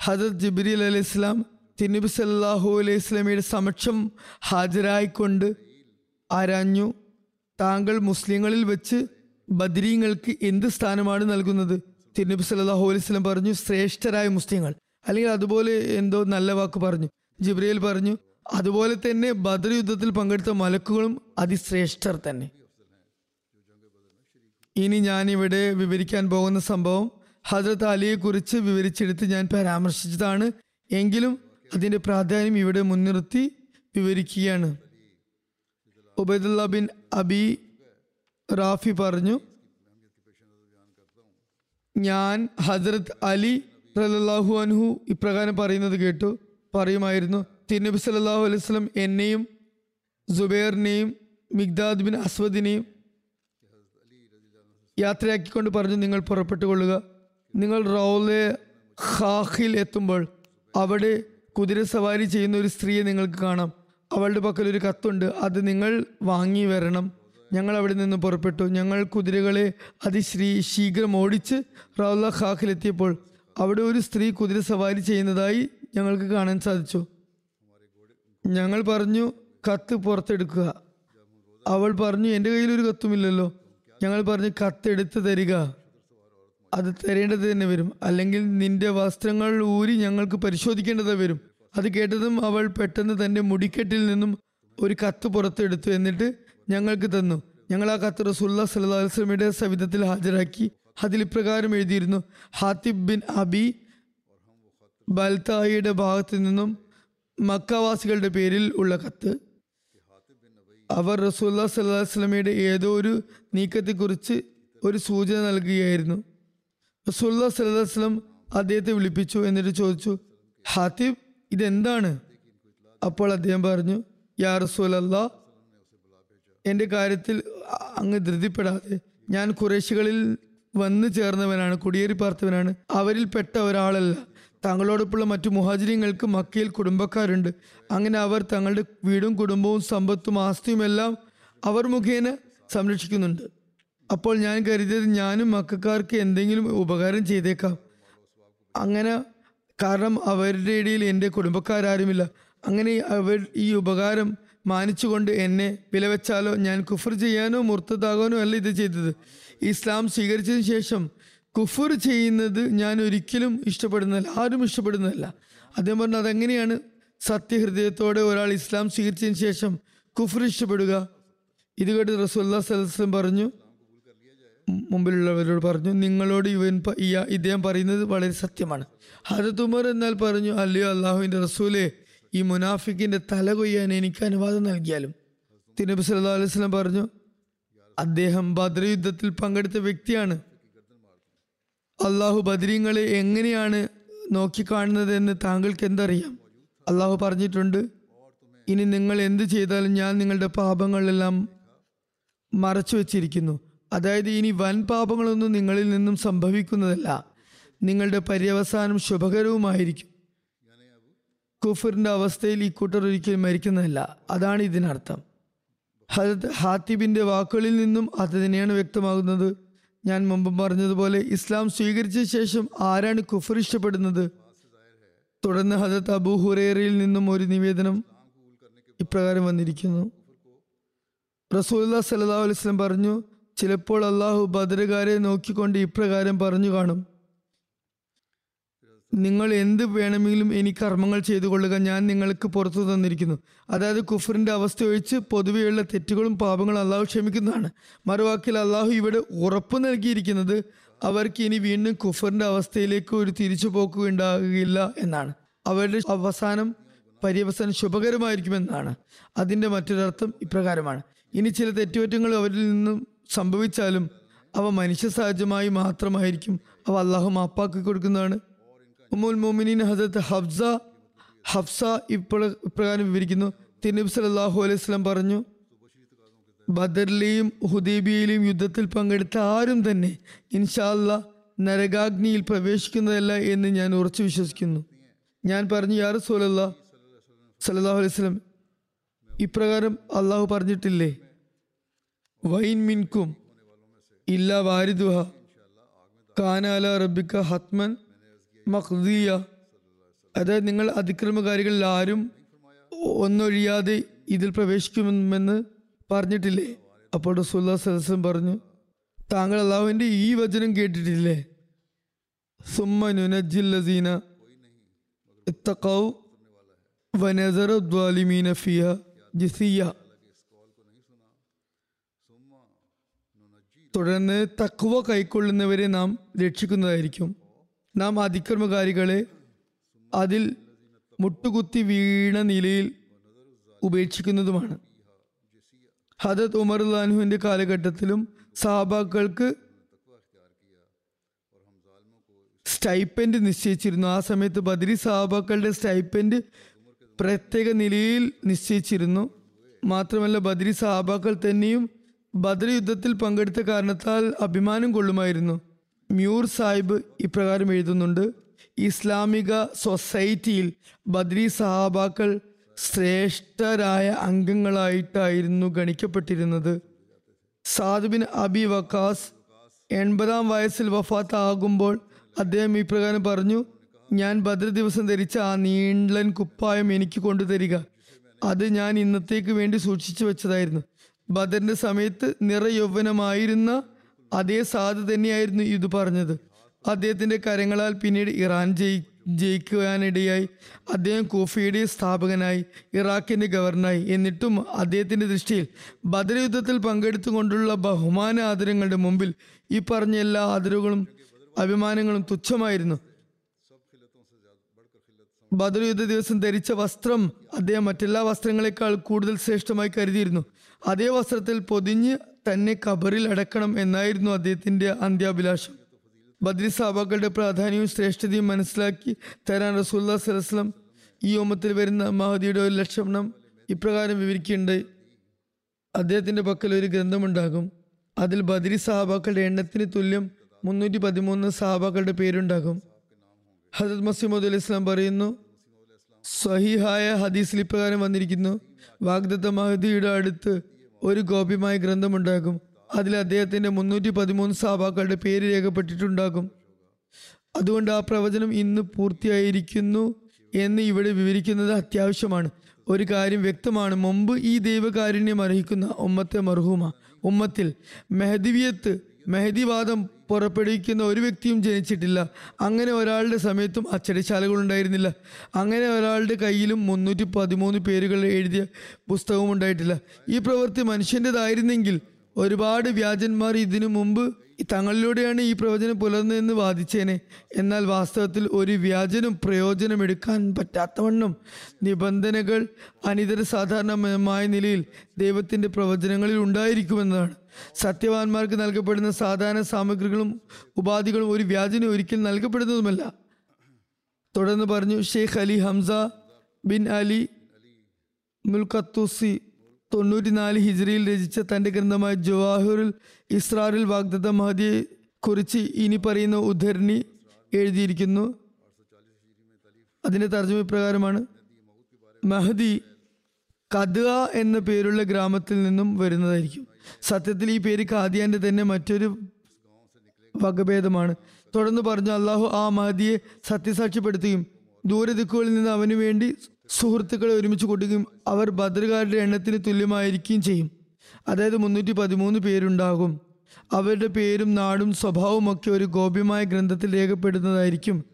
ഹജത് ജിബ്രീൽ അലൈഹി ഇസ്ലാം തിരുനബി സല്ലാഹു അലൈഹി ഇസ്ലാമിയുടെ സമക്ഷം ഹാജരായിക്കൊണ്ട് ആരാഞ്ഞു താങ്കൾ മുസ്ലിങ്ങളിൽ വെച്ച് ബദരീങ്ങൾക്ക് എന്ത് സ്ഥാനമാണ് നൽകുന്നത്? തിരുനബി സല്ലാഹു അലൈഹി സ്വലം പറഞ്ഞു ശ്രേഷ്ഠരായ മുസ്ലിങ്ങൾ. അല്ലെങ്കിൽ അതുപോലെ എന്തോ നല്ല വാക്ക് പറഞ്ഞു. ജിബ്രിയേൽ പറഞ്ഞു അതുപോലെ തന്നെ ബദർ യുദ്ധത്തിൽ പങ്കെടുത്ത മലക്കുകളും അതിശ്രേഷ്ഠർ തന്നെ. ഇനി ഞാൻ ഇവിടെ വിവരിക്കാൻ പോകുന്ന സംഭവം ഹജ്രത് അലിയെ കുറിച്ച് വിവരിച്ചെടുത്ത് ഞാൻ പരാമർശിച്ചതാണ്. എങ്കിലും അതിന്റെ പ്രാധാന്യം ഇവിടെ മുൻനിർത്തി വിവരിക്കുകയാണ്. ഉബൈദുല്ല ബിൻ അബി റാഫി പറഞ്ഞു ഞാൻ ഹജ്രത് അലി റലാഹു അൻഹു ഇപ്രകാരം പറയുന്നത് കേട്ടു. പറയുമായിരുന്നു തിരുനബി സല്ലാഹു അലൈഹി സ്വലം എന്നെയും ജുബൈറിനെയും മിഗ്ദാദ് ബിൻ അസ്വദിനെയും യാത്രയാക്കിക്കൊണ്ട് പറഞ്ഞു നിങ്ങൾ പുറപ്പെട്ടുകൊള്ളുക. നിങ്ങൾ റൗലെ ഖാഖിൽ എത്തുമ്പോൾ അവിടെ കുതിര സവാരി ചെയ്യുന്ന ഒരു സ്ത്രീയെ നിങ്ങൾക്ക് കാണാം. അവളുടെ പക്കൽ ഒരു കത്തുണ്ട്. അത് നിങ്ങൾ വാങ്ങി വരണം. ഞങ്ങൾ അവിടെ നിന്ന് പുറപ്പെട്ടു. ഞങ്ങൾ കുതിരകളെ അതിശ്രീ ശീഘ്രം ഓടിച്ച് റൗല ഖാഖിലെത്തിയപ്പോൾ അവിടെ ഒരു സ്ത്രീ കുതിര സവാരി ചെയ്യുന്നതായി ഞങ്ങൾക്ക് കാണാൻ സാധിച്ചു. ഞങ്ങൾ പറഞ്ഞു കത്ത് പുറത്തെടുക്കുക. അവൾ പറഞ്ഞു എന്റെ കയ്യിൽ ഒരു കത്തുമില്ലല്ലോ. ഞങ്ങൾ പറഞ്ഞു കത്തെടുത്ത് തരിക. അത് തരേണ്ടത് തന്നെ വരും. അല്ലെങ്കിൽ നിന്റെ വസ്ത്രങ്ങൾ ഊരി ഞങ്ങൾക്ക് പരിശോധിക്കേണ്ടത് വരും. അത് കേട്ടതും അവൾ പെട്ടെന്ന് തന്റെ മുടിക്കെട്ടിൽ നിന്നും ഒരു കത്ത് പുറത്തെടുത്തു എന്നിട്ട് ഞങ്ങൾക്ക് തന്നു. ഞങ്ങൾ ആ കത്ത് റസൂല്ലാ സല്ലാ വസ്ലമിയുടെ സവിധത്തിൽ ഹാജരാക്കി. അതിൽ ഇപ്രകാരം എഴുതിയിരുന്നു. ഹാത്തിബ് ബിൻ അബി ബൽത്തായിയുടെ ഭാഗത്തു നിന്നും മക്കാവാസികളുടെ പേരിൽ ഉള്ള കത്ത്. അവർ റസൂല്ല സല്ലാ ഏതോ ഒരു നീക്കത്തെക്കുറിച്ച് ഒരു സൂചന നൽകുകയായിരുന്നു. റസൂല്ലാ സല്ലാ അദ്ദേഹത്തെ വിളിപ്പിച്ചു എന്നിട്ട് ചോദിച്ചു ഹാത്തിബ് ഇതെന്താണ്? അപ്പോൾ അദ്ദേഹം പറഞ്ഞു യാ റസൂൽ അല്ലാ എന്റെ കാര്യത്തിൽ അങ്ങ് ധൃതിപ്പെടാതെ ഞാൻ കുറേശികളിൽ വന്നു ചേർന്നവനാണ് കുടിയേറി പാർത്തവനാണ്. അവരിൽ പെട്ട ഒരാളല്ല. തങ്ങളോടൊപ്പമുള്ള മറ്റു മുഹാജിര്യങ്ങൾക്ക് മക്കയിൽ കുടുംബക്കാരുണ്ട്. അങ്ങനെ അവർ തങ്ങളുടെ വീടും കുടുംബവും സമ്പത്തും ആസ്തിയുമെല്ലാം അവർ മുഖേന സംരക്ഷിക്കുന്നുണ്ട്. അപ്പോൾ ഞാൻ കരുതിയത് ഞാനും മക്കാർക്ക് എന്തെങ്കിലും ഉപകാരം ചെയ്തേക്കാം. അങ്ങനെ കാരണം അവരുടെ ഇടയിൽ എന്റെ കുടുംബക്കാരാരുമില്ല. അങ്ങനെ അവർ ഈ ഉപകാരം മാനിച്ചുകൊണ്ട് എന്നെ വിലവെച്ചാലോ? ഞാൻ കുഫർ ചെയ്യാനോ മുർത്തതാകാനോ അല്ല ഇത് ചെയ്തത്. ഇസ്ലാം സ്വീകരിച്ചതിന് ശേഷം കുഫർ ചെയ്യുന്നത് ഞാൻ ഒരിക്കലും ഇഷ്ടപ്പെടുന്നില്ല ആരും ഇഷ്ടപ്പെടുന്നതല്ല. അദ്ദേഹം പറഞ്ഞു അതെങ്ങനെയാണ് സത്യഹൃദയത്തോടെ ഒരാൾ ഇസ്ലാം സ്വീകരിച്ചതിന് ശേഷം കുഫർ ഇഷ്ടപ്പെടുക? ഇത് കേട്ട് റസൂല്ലാ സലസ്ലം പറഞ്ഞു മുമ്പിലുള്ളവരോട് പറഞ്ഞു നിങ്ങളോട് ഇവൻ ഇദ്ദേഹം പറയുന്നത് വളരെ സത്യമാണ്. ഹജത് ഉമർ എന്നാൽ പറഞ്ഞു അല്ലയോ അള്ളാഹുവിന്റെ റസൂലെ ഈ മുനാഫിക്കിന്റെ തല കൊയ്യാൻ എനിക്ക് അനുവാദം നൽകിയാലും തിരുനബി സല്ലാ അലൈഹി സ്വലം പറഞ്ഞു അദ്ദേഹം ബദ്ര യുദ്ധത്തിൽ പങ്കെടുത്ത വ്യക്തിയാണ്. അള്ളാഹു ബദ്രീങ്ങളെ എങ്ങനെയാണ് നോക്കിക്കാണുന്നതെന്ന് താങ്കൾക്ക് എന്തറിയാം? അള്ളാഹു പറഞ്ഞിട്ടുണ്ട് ഇനി നിങ്ങൾ എന്ത് ചെയ്താലും ഞാൻ നിങ്ങളുടെ പാപങ്ങളെല്ലാം മറച്ചു വച്ചിരിക്കുന്നു. അതായത് ഇനി വൻ പാപങ്ങളൊന്നും നിങ്ങളിൽ നിന്നും സംഭവിക്കുന്നതല്ല. നിങ്ങളുടെ പര്യവസാനം ശുഭകരവുമായിരിക്കും. കുഫറിന്റെ അവസ്ഥയിൽ ഈ കൂട്ടർ ഒരിക്കലും മരിക്കുന്നതല്ല. അതാണ് ഇതിനർത്ഥം. ഹജത് ഹാത്തിബിന്റെ വാക്കുകളിൽ നിന്നും അത് തന്നെയാണ് വ്യക്തമാകുന്നത്. ഞാൻ മുമ്പ് പറഞ്ഞതുപോലെ ഇസ്ലാം സ്വീകരിച്ച ശേഷം ആരാണ് കുഫർ ഇഷ്ടപ്പെടുന്നത്? തുടർന്ന് ഹജത് അബൂ ഹുറേറയിൽ നിന്നും ഒരു നിവേദനം ഇപ്രകാരം വന്നിരിക്കുന്നു. റസൂല്ലാ സല്ലാ അലൈസ്ലം പറഞ്ഞു ചിലപ്പോൾ അള്ളാഹു ബദറുകാരെ നോക്കിക്കൊണ്ട് ഇപ്രകാരം പറഞ്ഞു കാണും. നിങ്ങൾ എന്ത് വേണമെങ്കിലും ഇനി കർമ്മങ്ങൾ ചെയ്തു കൊള്ളുക. ഞാൻ നിങ്ങൾക്ക് പുറത്തു തന്നിരിക്കുന്നു. അതായത് കുഫറിന്റെ അവസ്ഥ ഒഴിച്ച് പൊതുവെയുള്ള തെറ്റുകളും പാപങ്ങളും അള്ളാഹു ക്ഷമിക്കുന്നതാണ്. മറുവാക്കിൽ അള്ളാഹു ഇവിടെ ഉറപ്പ് നൽകിയിരിക്കുന്നത് അവർക്ക് ഇനി വീണ്ടും കുഫറിന്റെ അവസ്ഥയിലേക്ക് ഒരു തിരിച്ചു പോക്കുകയുണ്ടാകുകയില്ല എന്നാണ്. അവരുടെ അവസാനം പര്യവസാനം ശുഭകരമായിരിക്കുമെന്നാണ്. അതിന്റെ മറ്റൊരർത്ഥം ഇപ്രകാരമാണ്. ഇനി ചില തെറ്റുപറ്റങ്ങൾ അവരിൽ നിന്നും സംഭവിച്ചാലും അവ മനുഷ്യ സഹജമായി മാത്രമായിരിക്കും. അവ അള്ളാഹു മാപ്പാക്കി കൊടുക്കുന്നതാണ്. ഉമ്മുൽ ഹസരത്ത് ഹഫ്സ ഹഫ്സ ഇപ്പോൾ ഇപ്രകാരം വിവരിക്കുന്നു. തിരുനബി സലാഹു അലൈഹി വസല്ലം പറഞ്ഞു ബദറിലെയും ഹുദീബിയയിലെയും യുദ്ധത്തിൽ പങ്കെടുത്ത ആരും തന്നെ ഇൻഷാല്ല നരകാഗ്നിയിൽ പ്രവേശിക്കുന്നതല്ല എന്ന് ഞാൻ ഉറച്ചു വിശ്വസിക്കുന്നു. ഞാൻ പറഞ്ഞു യാ റസൂലല്ല സല്ലല്ലാഹു അലൈഹി വസല്ലം ഇപ്രകാരം അള്ളാഹു പറഞ്ഞിട്ടില്ലേ? വൈൻ മിൻകും ഇല്ല വാരിദുഹ കാനാല റബിക്ക ഹത്മൻ മഖ്ദിയ അതായത് നിങ്ങൾ അതിക്രമകാരികളിൽ ആരും ഒന്നൊഴിയാതെ ഇതിൽ പ്രവേശിക്കുമെന്ന് പറഞ്ഞിട്ടില്ലേ? അപ്പോൾ റസൂല്ലാ സദസ്സം പറഞ്ഞു താങ്കൾ അള്ളാഹുവിന്റെ ഈ വചനം കേട്ടിട്ടില്ലേ? സുമ്മ നുനജില്ലസീന ഫിയ ജിസിയ. തുടർന്ന് തക്വ കൈക്കൊള്ളുന്നവരെ നാം രക്ഷിക്കുന്നതായിരിക്കും. നാം അതിക്രമകാരികളെ അതിൽ മുട്ടുകുത്തി വീണ നിലയിൽ ഉപേക്ഷിക്കുന്നതുമാണ്. ഹദത് ഉമർ ലാനുവിന്റെ കാലഘട്ടത്തിലും സഹാബാക്കൾക്ക് സ്റ്റൈപ്പൻഡ് നിശ്ചയിച്ചിരുന്നു. ആ സമയത്ത് ബദരി സഹാബാക്കളുടെ സ്റ്റൈപ്പൻഡ് പ്രത്യേക നിലയിൽ നിശ്ചയിച്ചിരുന്നു. മാത്രമല്ല ബദരി സഹാബാക്കൾ തന്നെയും ബദർ യുദ്ധത്തിൽ പങ്കെടുത്ത കാരണത്താൽ അഭിമാനം കൊള്ളുമായിരുന്നു. മ്യൂർ സാഹിബ് ഇപ്രകാരം എഴുതുന്നുണ്ട് ഇസ്ലാമിക സൊസൈറ്റിയിൽ ബദ്രി സഹാബാക്കൾ ശ്രേഷ്ഠരായ അംഗങ്ങളായിട്ടായിരുന്നു ഗണിക്കപ്പെട്ടിരുന്നത്. സാദുബിൻ അബി വക്കാസ് എൺപതാം വയസ്സിൽ വഫാത്താകുമ്പോൾ അദ്ദേഹം ഇപ്രകാരം പറഞ്ഞു ഞാൻ ബദ്ര ദിവസം ധരിച്ച ആ നീണ്ടൻ കുപ്പായം എനിക്ക് കൊണ്ടുതരിക അത് ഞാൻ ഇന്നത്തേക്ക് വേണ്ടി സൂക്ഷിച്ചു വെച്ചതായിരുന്നു. ബദറിന്റെ സമയത്ത് നിറയൗവനമായിരുന്ന അതേ സാധു തന്നെയായിരുന്നു ഇത് പറഞ്ഞത്. അദ്ദേഹത്തിന്റെ കരങ്ങളാൽ പിന്നീട് ഇറാൻ ജയി ജയിക്കുവാനിടയായി. അദ്ദേഹം കൂഫയുടെ സ്ഥാപകനായി ഇറാഖിന്റെ ഗവർണറായി. എന്നിട്ടും അദ്ദേഹത്തിന്റെ ദൃഷ്ടിയിൽ ബദർ യുദ്ധത്തിൽ പങ്കെടുത്തുകൊണ്ടുള്ള ബഹുമാന ആദരങ്ങളുടെ മുമ്പിൽ ഈ പറഞ്ഞ എല്ലാ ആദരവുകളും അഭിമാനങ്ങളും തുച്ഛമായിരുന്നു. ബദർ യുദ്ധ ദിവസം ധരിച്ച വസ്ത്രം അദ്ദേഹം മറ്റെല്ലാ വസ്ത്രങ്ങളെക്കാൾ കൂടുതൽ ശ്രേഷ്ഠമായി കരുതിയിരുന്നു. അതേ വസ്ത്രത്തിൽ പൊതിഞ്ഞ് തന്നെ ഖബറിൽ അടക്കണം എന്നായിരുന്നു അദ്ദേഹത്തിന്റെ അന്ത്യാഭിലാഷം. ബദ്രി സാബാക്കളുടെ പ്രാധാന്യവും ശ്രേഷ്ഠതയും മനസ്സിലാക്കി തരാൻ റസൂല്ലാ സലസ്ലം ഈ ഓമത്തിൽ വരുന്ന മഹദിയുടെ ഒരു ലക്ഷണം ഇപ്രകാരം വിവരിക്കുകയുണ്ടായി അദ്ദേഹത്തിന്റെ പക്കൽ ഒരു ഗ്രന്ഥമുണ്ടാകും. അതിൽ ബദ്രി സഹാബാക്കളുടെ എണ്ണത്തിന് തുല്യം മുന്നൂറ്റി പതിമൂന്ന് സഹാബാക്കളുടെ പേരുണ്ടാകും. ഹജത് മസീമദ് അലി ഇസ്ലാം പറയുന്നു സഹിഹായ ഹദീസിൽ ഇപ്രകാരം വന്നിരിക്കുന്നു വാഗ്ദത്ത മഹദിയുടെ അടുത്ത് ഒരു ഗോപ്യമായ ഗ്രന്ഥമുണ്ടാകും അതിൽ അദ്ദേഹത്തിന്റെ മുന്നൂറ്റി പതിമൂന്ന് സഭാക്കളുടെ പേര് രേഖപ്പെട്ടിട്ടുണ്ടാകും. അതുകൊണ്ട് ആ പ്രവചനം ഇന്ന് പൂർത്തിയായിരിക്കുന്നു എന്ന് ഇവിടെ വിവരിക്കുന്നത് അത്യാവശ്യമാണ്. ഒരു കാര്യം വ്യക്തമാണ്. മുമ്പ് ഈ ദൈവകാരുണ്യം അർഹിക്കുന്ന ഉമ്മത്തെ മർഹൂമ ഉമ്മത്തിൽ മെഹദിവിയത്ത് മെഹദിവാദം പുറപ്പെടുവിക്കുന്ന ഒരു വ്യക്തിയും ജനിച്ചിട്ടില്ല. അങ്ങനെ ഒരാളുടെ സമയത്തും അച്ചടിശാലകൾ ഉണ്ടായിരുന്നില്ല. അങ്ങനെ ഒരാളുടെ കയ്യിലും മുന്നൂറ്റി പതിമൂന്ന് പേരുകൾ എഴുതിയ പുസ്തകവും ഉണ്ടായിട്ടില്ല. ഈ പ്രവൃത്തി മനുഷ്യന്റെതായിരുന്നെങ്കിൽ ഒരുപാട് വ്യാജന്മാർ ഇതിനു മുമ്പ് തങ്ങളിലൂടെയാണ് ഈ പ്രവചനം പുലർന്നതെന്ന് വാദിച്ചേനെ. എന്നാൽ വാസ്തവത്തിൽ ഒരു വ്യാജനും പ്രയോജനമെടുക്കാൻ പറ്റാത്തവണ്ണം നിബന്ധനകൾ അനിതര സാധാരണമായ നിലയിൽ ദൈവത്തിന്റെ പ്രവചനങ്ങളിൽ ഉണ്ടായിരിക്കുമെന്നതാണ്. സത്യവാന്മാർക്ക് നൽകപ്പെടുന്ന സാധാരണ സാമഗ്രികളും ഉപാധികളും ഒരു വ്യാജന് ഒരിക്കൽ നൽകപ്പെടുന്നതുമല്ല. തുടർന്ന് പറഞ്ഞു Sheikh Ali Hamza bin Ali Mulqathoosi തൊണ്ണൂറ്റിനാല് ഹിജ്രിയിൽ രചിച്ച തന്റെ ഗ്രന്ഥമായ ജവാഹുറുൽ ഇസ്രാറിൽ വാഗ്ദത്ത മഹദിയെ കുറിച്ച് ഇനി പറയുന്ന ഉദ്ധരണി എഴുതിയിരിക്കുന്നു. അതിന്റെ തർജമ പ്രകാരമാണ് മഹദി കദ്വ എന്ന പേരുള്ള ഗ്രാമത്തിൽ നിന്നും വരുന്നതായിരിക്കും. സത്യത്തിൽ ഈ പേര് കാദിയാന്റെ തന്നെ മറ്റൊരു വകഭേദമാണ്. തുടർന്ന് പറഞ്ഞു അള്ളാഹു ആ മഹദിയെ സത്യസാക്ഷ്യപ്പെടുത്തുകയും ദൂരദിക്കുകളിൽ നിന്ന് അവന് വേണ്ടി സുഹൃത്തുക്കളെ ഒരുമിച്ച് കൂട്ടുകയും അവർ ഭദ്രകാരുടെ എണ്ണത്തിന് തുല്യമായിരിക്കുകയും ചെയ്യും. അതായത് മുന്നൂറ്റി പതിമൂന്ന് പേരുണ്ടാകും. അവരുടെ പേരും നാടും സ്വഭാവവും ഒക്കെ ഒരു ഗോപ്യമായ ഗ്രന്ഥത്തിൽ രേഖപ്പെടുന്നതായിരിക്കും.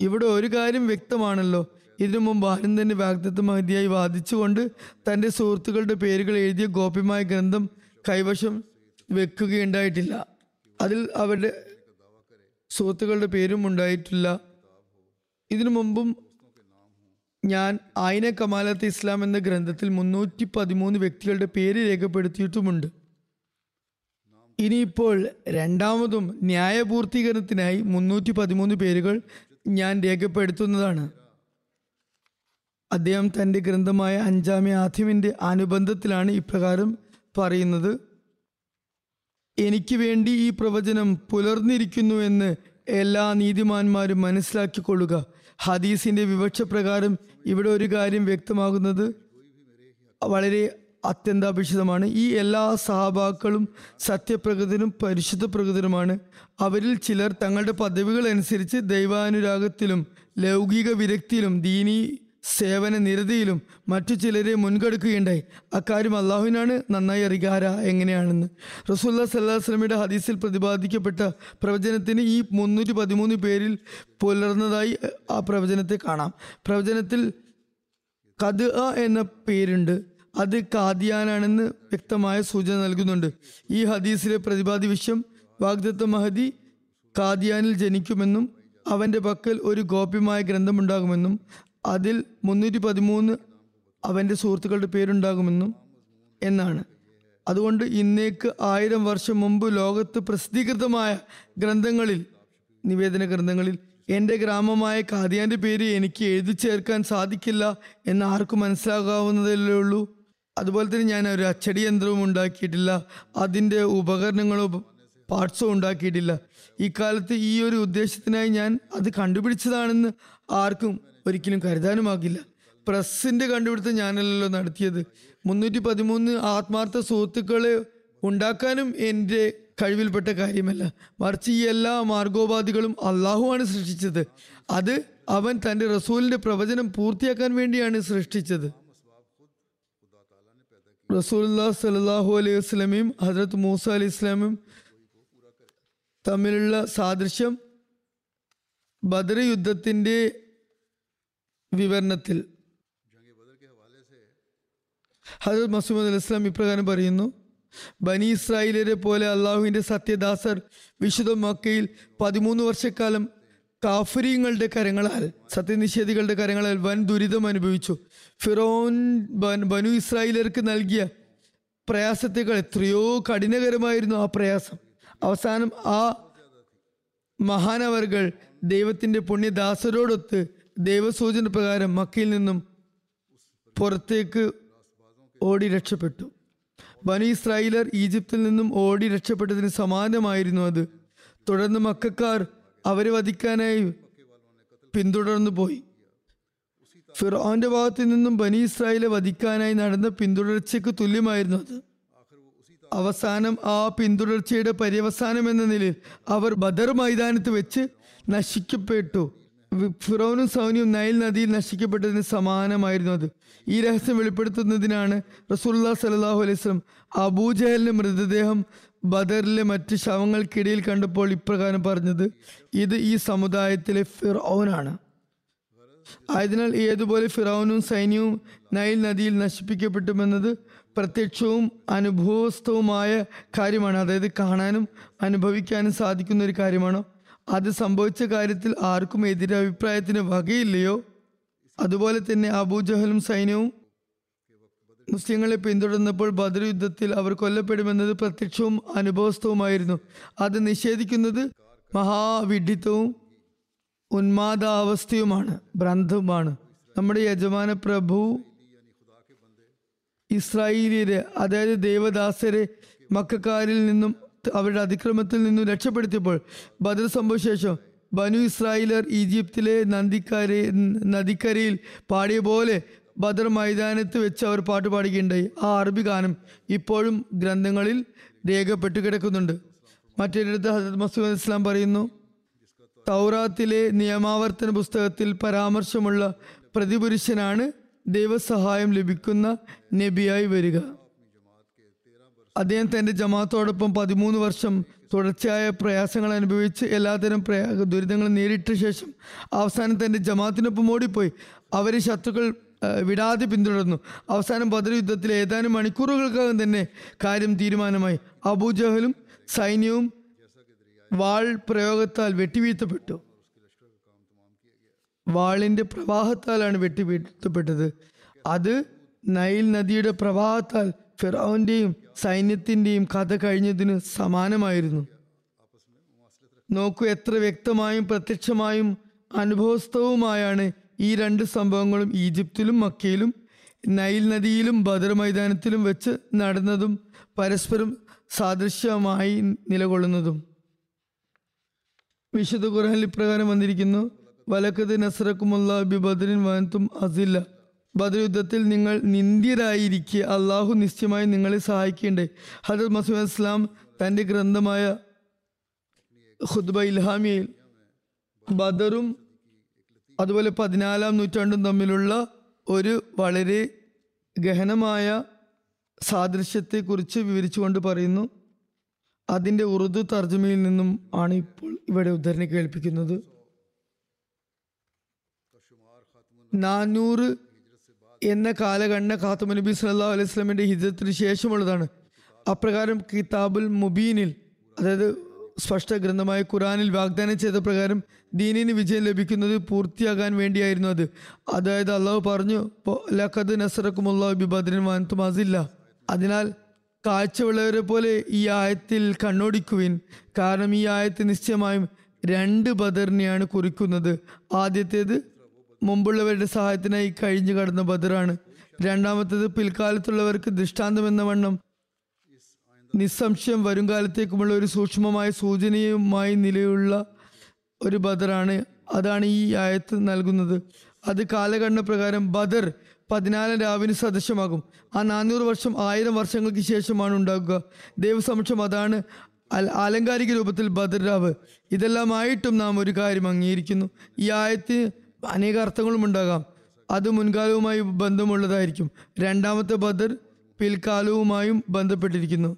ഇവിടെ ഒരു കാര്യം വ്യക്തമാണല്ലോ. ഇതിനു മുമ്പ് ആരും തന്നെ വാഗ്ദത്ത മഹതിയായി വാദിച്ചുകൊണ്ട് തന്റെ സുഹൃത്തുക്കളുടെ പേരുകൾ എഴുതിയ ഗോപ്യമായ ഗ്രന്ഥം കൈവശം വെക്കുകയുണ്ടായിട്ടില്ല. അതിൽ അവരുടെ സുഹൃത്തുക്കളുടെ പേരും ഉണ്ടായിട്ടില്ല. ഇതിനു മുമ്പും ഞാൻ ആയിന കമാലത്ത് ഇസ്ലാം എന്ന ഗ്രന്ഥത്തിൽ മുന്നൂറ്റി പതിമൂന്ന് വ്യക്തികളുടെ പേര് രേഖപ്പെടുത്തിയിട്ടുമുണ്ട്. ഇനിയിപ്പോൾ രണ്ടാമതും ന്യായപൂർത്തീകരണത്തിനായി മുന്നൂറ്റി പതിമൂന്ന് പേരുകൾ ഞാൻ രേഖപ്പെടുത്തുന്നതാണ്. അദ്ദേഹം തന്റെ ഗ്രന്ഥമായ അഞ്ചാമി ആദ്യമിന്റെ അനുബന്ധത്തിലാണ് ഇപ്രകാരം പറയുന്നത്. എനിക്ക് വേണ്ടി ഈ പ്രവചനം പുലർന്നിരിക്കുന്നു എന്ന് എല്ലാ നീതിമാന്മാരും മനസ്സിലാക്കിക്കൊള്ളുക. ഹദീസിന്റെ വിവക്ഷ പ്രകാരം ഇവിടെ ഒരു കാര്യം വ്യക്തമാകുന്നത് വളരെ അത്യന്താപേക്ഷിതമാണ്. ഈ എല്ലാ സഹാബാക്കളും സത്യപ്രകൃതനും പരിശുദ്ധ പ്രകൃതനുമാണ്. അവരിൽ ചിലർ തങ്ങളുടെ പദവികൾ അനുസരിച്ച് ദൈവാനുരാഗത്തിലും ലൗകിക വിരക്തിയിലും ദീനി സേവന നിരതിയിലും മറ്റു ചിലരെ മുൻകെടുക്കുകയുണ്ടായി. അക്കാര്യം അള്ളാഹുവിനാണ് നന്നായി അറിയാര എങ്ങനെയാണെന്ന്. റസൂല്ലാ സല്ലാ വസ്ലമിയുടെ ഹദീസിൽ പ്രതിപാദിക്കപ്പെട്ട പ്രവചനത്തിന് ഈ മുന്നൂറ്റി പതിമൂന്ന് പേരിൽ പുലർന്നതായി ആ പ്രവചനത്തെ കാണാം. പ്രവചനത്തിൽ കത് എന്ന പേരുണ്ട്. അത് കാദിയാനാണെന്ന് വ്യക്തമായ സൂചന നൽകുന്നുണ്ട്. ഈ ഹദീസിലെ പ്രതിപാദ്യ വിഷയം വാഗ്ദത്ത മഹദി കാദിയാനിൽ ജനിക്കുമെന്നും അവന്റെ പക്കൽ ഒരു ഗോപ്യമായ ഗ്രന്ഥമുണ്ടാകുമെന്നും അതിൽ മുന്നൂറ്റി പതിമൂന്ന് അവന്റെ സുഹൃത്തുക്കളുടെ പേരുണ്ടാകുമെന്നും എന്നാണ്. അതുകൊണ്ട് ഇന്നേക്ക് ആയിരം വർഷം മുമ്പ് ലോകത്ത് പ്രസിദ്ധീകൃതമായ ഗ്രന്ഥങ്ങളിൽ നിവേദന ഗ്രന്ഥങ്ങളിൽ എന്റെ ഗ്രാമമായ കാദിയാന്റെ പേര് എനിക്ക് എഴുതി ചേർക്കാൻ സാധിക്കില്ല എന്ന് ആർക്കും മനസ്സിലാകാവുന്നതല്ലേ ഉള്ളൂ. അതുപോലെ തന്നെ ഞാൻ ഒരു അച്ചടി യന്ത്രവും ഉണ്ടാക്കിയിട്ടില്ല അതിന്റെ ഉപകരണങ്ങളോ പാർട്സോ ഉണ്ടാക്കിയിട്ടില്ല. ഇക്കാലത്ത് ഈ ഒരു ഉദ്ദേശത്തിനായി ഞാൻ അത് കണ്ടുപിടിച്ചതാണെന്ന് ആർക്കും ഒരിക്കലും കരുതാനുമാകില്ല. പ്രസ്സിന്റെ കണ്ടുപിടുത്തം ഞാനല്ലല്ലോ നടത്തിയത്. മുന്നൂറ്റി പതിമൂന്ന് ആത്മാർത്ഥ സുഹൃത്തുക്കളെ ഉണ്ടാക്കാനും എന്റെ കഴിവിൽപ്പെട്ട കാര്യമല്ല. മറിച്ച് ഈ എല്ലാ മാർഗോപാധികളും അള്ളാഹുവാണ് സൃഷ്ടിച്ചത്. അത് അവൻ തന്റെ റസൂലിന്റെ പ്രവചനം പൂർത്തിയാക്കാൻ വേണ്ടിയാണ് സൃഷ്ടിച്ചത്. റസൂല്ലാ സലാഹു അലൈഹി വസ്ലമയും ഹജ്രത് മൂസ അലൈഹി ഇസ്ലാമും തമ്മിലുള്ള സാദൃശ്യം ബദർ യുദ്ധത്തിന്റെ വിവരണത്തിൽ. ഹജത് മസൂദ് അലി ഇസ്ലാം ഇപ്രകാരം പറയുന്നു ബനി ഇസ്രായേലരെ പോലെ അള്ളാഹുവിന്റെ സത്യദാസർ വിശുദ്ധ മക്കയിൽ പതിമൂന്ന് വർഷക്കാലം കാഫരീങ്ങളുടെ കരങ്ങളാൽ സത്യനിഷേധികളുടെ കരങ്ങളാൽ വൻ ദുരിതം അനുഭവിച്ചു. ഫിറോൻ ബനു ഇസ്രായേലർക്ക് നൽകിയ പ്രയാസത്തേക്കാൾ എത്രയോ കഠിനകരമായിരുന്നു ആ പ്രയാസം. അവസാനം ആ മഹാനവർകൾ ദൈവത്തിന്റെ പുണ്യദാസരോടൊത്ത് ദൈവസൂചന പ്രകാരം മക്കയിൽ നിന്നും പുറത്തേക്ക് ഓടി രക്ഷപ്പെട്ടു. ബനി ഇസ്രായേലർ ഈജിപ്തിൽ നിന്നും ഓടി രക്ഷപ്പെട്ടതിന് സമാനമായിരുന്നു അത്. തുടർന്ന് മക്കാർ അവരെ വധിക്കാനായി പിന്തുടർന്നു പോയി. ഫിറോന്റെ ഭാഗത്തു നിന്നും ബനി ഇസ്രായേലെ വധിക്കാനായി നടന്ന പിന്തുടർച്ചയ്ക്ക് തുല്യമായിരുന്നു അത്. അവസാനം ആ പിന്തുടർച്ചയുടെ പര്യവസാനം എന്ന നിലയിൽ അവർ ബദർ മൈതാനത്ത് വെച്ച് നശിക്കപ്പെട്ടു. ഫിറോനും സൗനിയും നൈൽ നദിയിൽ നശിക്കപ്പെട്ടതിന് സമാനമായിരുന്നു അത്. ഈ രഹസ്യം വെളിപ്പെടുത്തുന്നതിനാണ് റസൂല്ലാ സലാഹു അലൈഹി സ്വലം അബൂജഹലിന്റെ മൃതദേഹം ബദറിലെ മറ്റ് ശവങ്ങൾക്കിടയിൽ കണ്ടപ്പോൾ ഇപ്രകാരം പറഞ്ഞത് ഇത് ഈ സമുദായത്തിലെ ഫിറോനാണ്. ആയതിനാൽ ഏതുപോലെ ഫിറോനും സൈന്യവും നൈൽ നദിയിൽ നശിപ്പിക്കപ്പെട്ടുമെന്നത് പ്രത്യക്ഷവും അനുഭവസ്ഥവുമായ കാര്യമാണ്. അതായത് കാണാനും അനുഭവിക്കാനും സാധിക്കുന്ന ഒരു കാര്യമാണോ? അത് സംഭവിച്ച കാര്യത്തിൽ ആർക്കും എതിരഭിപ്രായത്തിന് വകയില്ലയോ? അതുപോലെ തന്നെ അബൂജഹലും സൈന്യവും മുസ്ലിങ്ങളെ പിന്തുടർന്നപ്പോൾ ബദർ യുദ്ധത്തിൽ അവർ കൊല്ലപ്പെടുമെന്നത് പ്രത്യക്ഷവും അനുഭവസ്ഥവുമായിരുന്നു. അത് നിഷേധിക്കുന്നത് മഹാവിഡിത്തവും ഉന്മാദാവസ്ഥയുമാണ് ഭ്രാന്തവുമാണ് നമ്മുടെ യജമാന പ്രഭു ഇസ്രായേലിയരെ അതായത് ദേവദാസരെ മക്കാരിൽ നിന്നും അവരുടെ അതിക്രമത്തിൽ നിന്നും രക്ഷപ്പെടുത്തിയപ്പോൾ ബദർ സംഭവ ശേഷം ബനു ഇസ്രായേലർ ഈജിപ്തിലെ നന്ദിക്കര നദിക്കരയിൽ പാടിയ പോലെ ബദർ മൈതാനത്ത് വെച്ച് അവർ പാട്ട് പാടുകയുണ്ടായി. ആ അറബി ഗാനം ഇപ്പോഴും ഗ്രന്ഥങ്ങളിൽ രേഖപ്പെട്ട് കിടക്കുന്നുണ്ട്. മറ്റൊരിടത്ത് ഹസരത് മസൂദ് ഇസ്ലാം പറയുന്നു തൗറാത്തിലെ നിയമാവർത്തന പുസ്തകത്തിൽ പരാമർശമുള്ള പ്രതിപുരുഷനാണ് ദൈവസഹായം ലഭിക്കുന്ന നബിയായി വരിക. അദ്ദേഹം തന്റെ ജമാത്തോടൊപ്പം പതിമൂന്ന് വർഷം തുടർച്ചയായ പ്രയാസങ്ങൾ അനുഭവിച്ച് എല്ലാതരം പ്രയാ ദുരിതങ്ങൾ നേരിട്ട ശേഷം അവസാനം തന്റെ ജമാത്തിനൊപ്പം ഓടിപ്പോയി. അവരെ ശത്രുക്കൾ വിടാതെ പിന്തുടർന്നു. അവസാനം ബദർ യുദ്ധത്തിൽ ഏതാനും മണിക്കൂറുകൾക്കകം തന്നെ കാര്യം തീരുമാനമായി. അബൂജഹലും സൈന്യവും വാൾ പ്രയോഗത്താൽ വെട്ടിവീഴ്ത്തപ്പെട്ടു. വാളിന്റെ പ്രവാഹത്താലാണ് വെട്ടിവീഴ്ത്തപ്പെട്ടത്. അത് നൈൽ നദിയുടെ പ്രവാഹത്താൽ ഫിറോന്റെയും സൈന്യത്തിന്റെയും കഥ കഴിഞ്ഞതിന് സമാനമായിരുന്നു. നോക്കൂ എത്ര വ്യക്തമായും പ്രത്യക്ഷമായും അനുഭവസ്ഥവുമായാണ് ഈ രണ്ട് സംഭവങ്ങളും ഈജിപ്തിലും മക്കയിലും നൈൽ നദിയിലും ബദർ മൈതാനത്തിലും വെച്ച് നടന്നതും പരസ്പരം സാദൃശ്യമായി നിലകൊള്ളുന്നതും. വിശുദ്ധ ഖുർആനിൽ ഇപ്രകാരം വന്നിരിക്കുന്നു വലക്കത് നസറക്കുമുള്ള ബി ബദറിൻ വനത്തും അസില്ല. ബദർ യുദ്ധത്തിൽ നിങ്ങൾ നിന്ദ്യരായിരിക്കെ അള്ളാഹു നിശ്ചയമായി നിങ്ങളെ സഹായിക്കേണ്ടേ. ഹജർ മസൂദ് ഇസ്ലാം തന്റെ ഗ്രന്ഥമായ ഖുദ്ബ ഇൽഹാമിയയിൽ ബദറും അതുപോലെ പതിനാലാം നൂറ്റാണ്ടും തമ്മിലുള്ള ഒരു വളരെ ഗഹനമായ സാദൃശ്യത്തെക്കുറിച്ച് വിവരിച്ചുകൊണ്ട് പറയുന്നു. അതിന്റെ ഉറുദു തർജമയിൽ നിന്നും ആണ് ഇപ്പോൾ ഇവിടെ ഉദ്ധരണി കേൾപ്പിക്കുന്നത്. നാനൂറ് എന്ന കാലഘണ്ഡ ഖാത്തുമ നബി സല്ലാ അലൈഹി സ്വലമിന്റെ ഹിജത്തിന് ശേഷമുള്ളതാണ്. അപ്രകാരം കിതാബുൽ മുബീനിൽ അതായത് സ്പഷ്ട ഗ്രന്ഥമായ ഖുറാനിൽ വാഗ്ദാനം ചെയ്ത പ്രകാരം ദീനിന് വിജയം ലഭിക്കുന്നത് പൂർത്തിയാകാൻ വേണ്ടിയായിരുന്നു അത്. അതായത് അള്ളാഹു പറഞ്ഞു ലഖദ് നസറക്കുമുള്ള ബിബദ്രിൻ വാനത്തും അസില്ല. അതിനാൽ കാഴ്ചയുള്ളവരെ പോലെ ഈ ആയത്തിൽ കണ്ണോടിക്കുവിൻ. കാരണം ഈ ആയത്ത് നിശ്ചയമായും രണ്ട് ബദറിനെയാണ് കുറിക്കുന്നത്. ആദ്യത്തേത് മുമ്പുള്ളവരുടെ സഹായത്തിനായി കഴിഞ്ഞു കടന്ന ബദറാണ്. രണ്ടാമത്തേത് പിൽക്കാലത്തുള്ളവർക്ക് ദൃഷ്ടാന്തം എന്ന വണ്ണം. നിസ്സംശയം വരുംകാലത്തേക്കുമുള്ള ഒരു സൂക്ഷ്മമായ സൂചനയുമായി നിലയുള്ള ഒരു ബദറാണ് അതാണ് ഈ ആയത്ത് നൽകുന്നത്. അത് കാലഘടന പ്രകാരം ബദർ പതിനാലാം രാവിന് സദൃശമാകും ആ നാനൂറ് വർഷം ആയിരം വർഷങ്ങൾക്ക് ശേഷമാണ് ഉണ്ടാകുക ദൈവസമക്ഷം അതാണ് ആലങ്കാരിക രൂപത്തിൽ ബദർ രാവ്. ഇതെല്ലാമായിട്ടും നാം ഒരു കാര്യം അംഗീകരിക്കുന്നു. ഈ ആയത്തിന് അനേക അർത്ഥങ്ങളും ഉണ്ടാകാം. അത് മുൻകാലവുമായി ബന്ധമുള്ളതായിരിക്കും. രണ്ടാമത്തെ ബദർ പിൽക്കാലവുമായും ബന്ധപ്പെട്ടിരിക്കുന്നു.